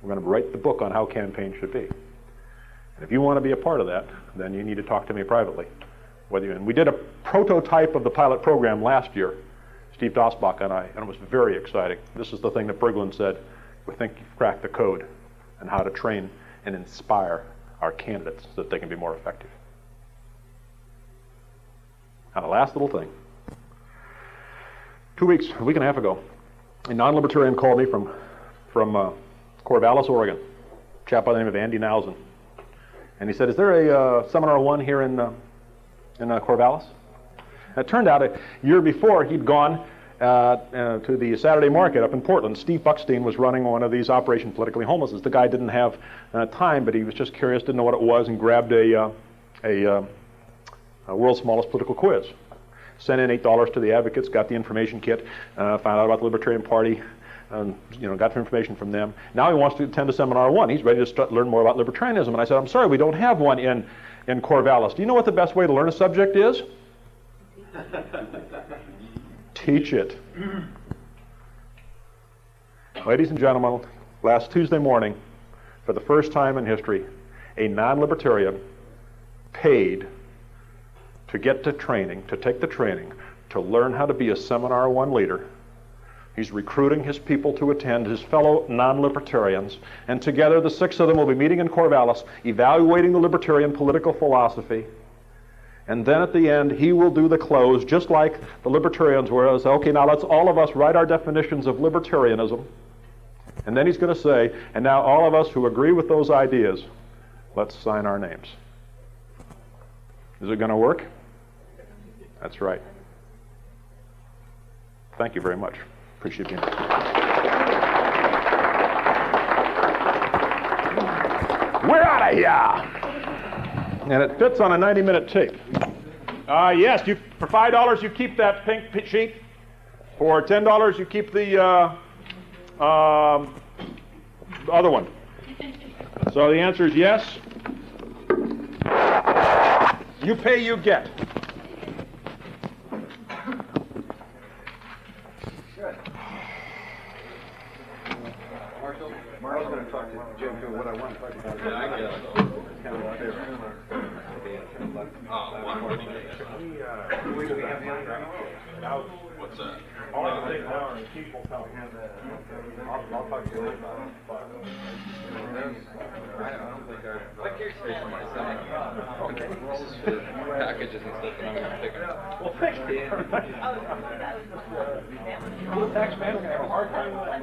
We're going to write the book on how campaigns should be. And if you want to be a part of that, then you need to talk to me privately. Whether you, and we did a prototype of the pilot program last year, Steve Dasbach and I, and it was very exciting. This is the thing that Bergland said, we think you've cracked the code and how to train and inspire our candidates so that they can be more effective. And the last little thing. Two weeks, a week and a half ago, a non-libertarian called me from from uh, Corvallis, Oregon, a chap by the name of Andy Nowsen, and he said, "Is there a uh, seminar one here in uh, in uh, Corvallis. It turned out a year before he'd gone uh, uh, to the Saturday market up in Portland. Steve Buckstein was running one of these Operation Politically Homeless. The guy didn't have time, but he was just curious, didn't know what it was, and grabbed a, a, a world's smallest political quiz. Sent in eight dollars to the advocates, got the information kit, uh, found out about the Libertarian Party, um, you know, got information from them. Now he wants to attend a seminar one. He's ready to start, learn more about libertarianism. And I said, I'm sorry, we don't have one in, in Corvallis. Do you know what the best way to learn a subject is? Teach it. Ladies and gentlemen, last Tuesday morning, for the first time in history, a non libertarian paid to get to training, to take the training, to learn how to be a Seminar One leader. He's recruiting his people to attend, his fellow non libertarians, and together the six of them will be meeting in Corvallis, evaluating the libertarian political philosophy. And then at the end, he will do the close, just like the libertarians were. Okay, now let's all of us write our definitions of libertarianism. And then he's going to say, and now all of us who agree with those ideas, let's sign our names. Is it going to work? That's right. Thank you very much. Appreciate being here. We're out of here. And it fits on a 90 minute tape. Uh, yes, you, for $5 you keep that pink sheet. For $10 you keep the uh, um, other one. So the answer is yes. You pay, you get. Marshall? Marshall's gonna talk to Jim too, what I want to talk about. is- Kind of fair. Uh, What's that? All I can think now is people tell me. I'll, I'll talk to you later about it. Like your station myself. Okay. This is for packages and stuff that I'm gonna pick up. Well, thank you. Well, the tax man's gonna have a hard time with that.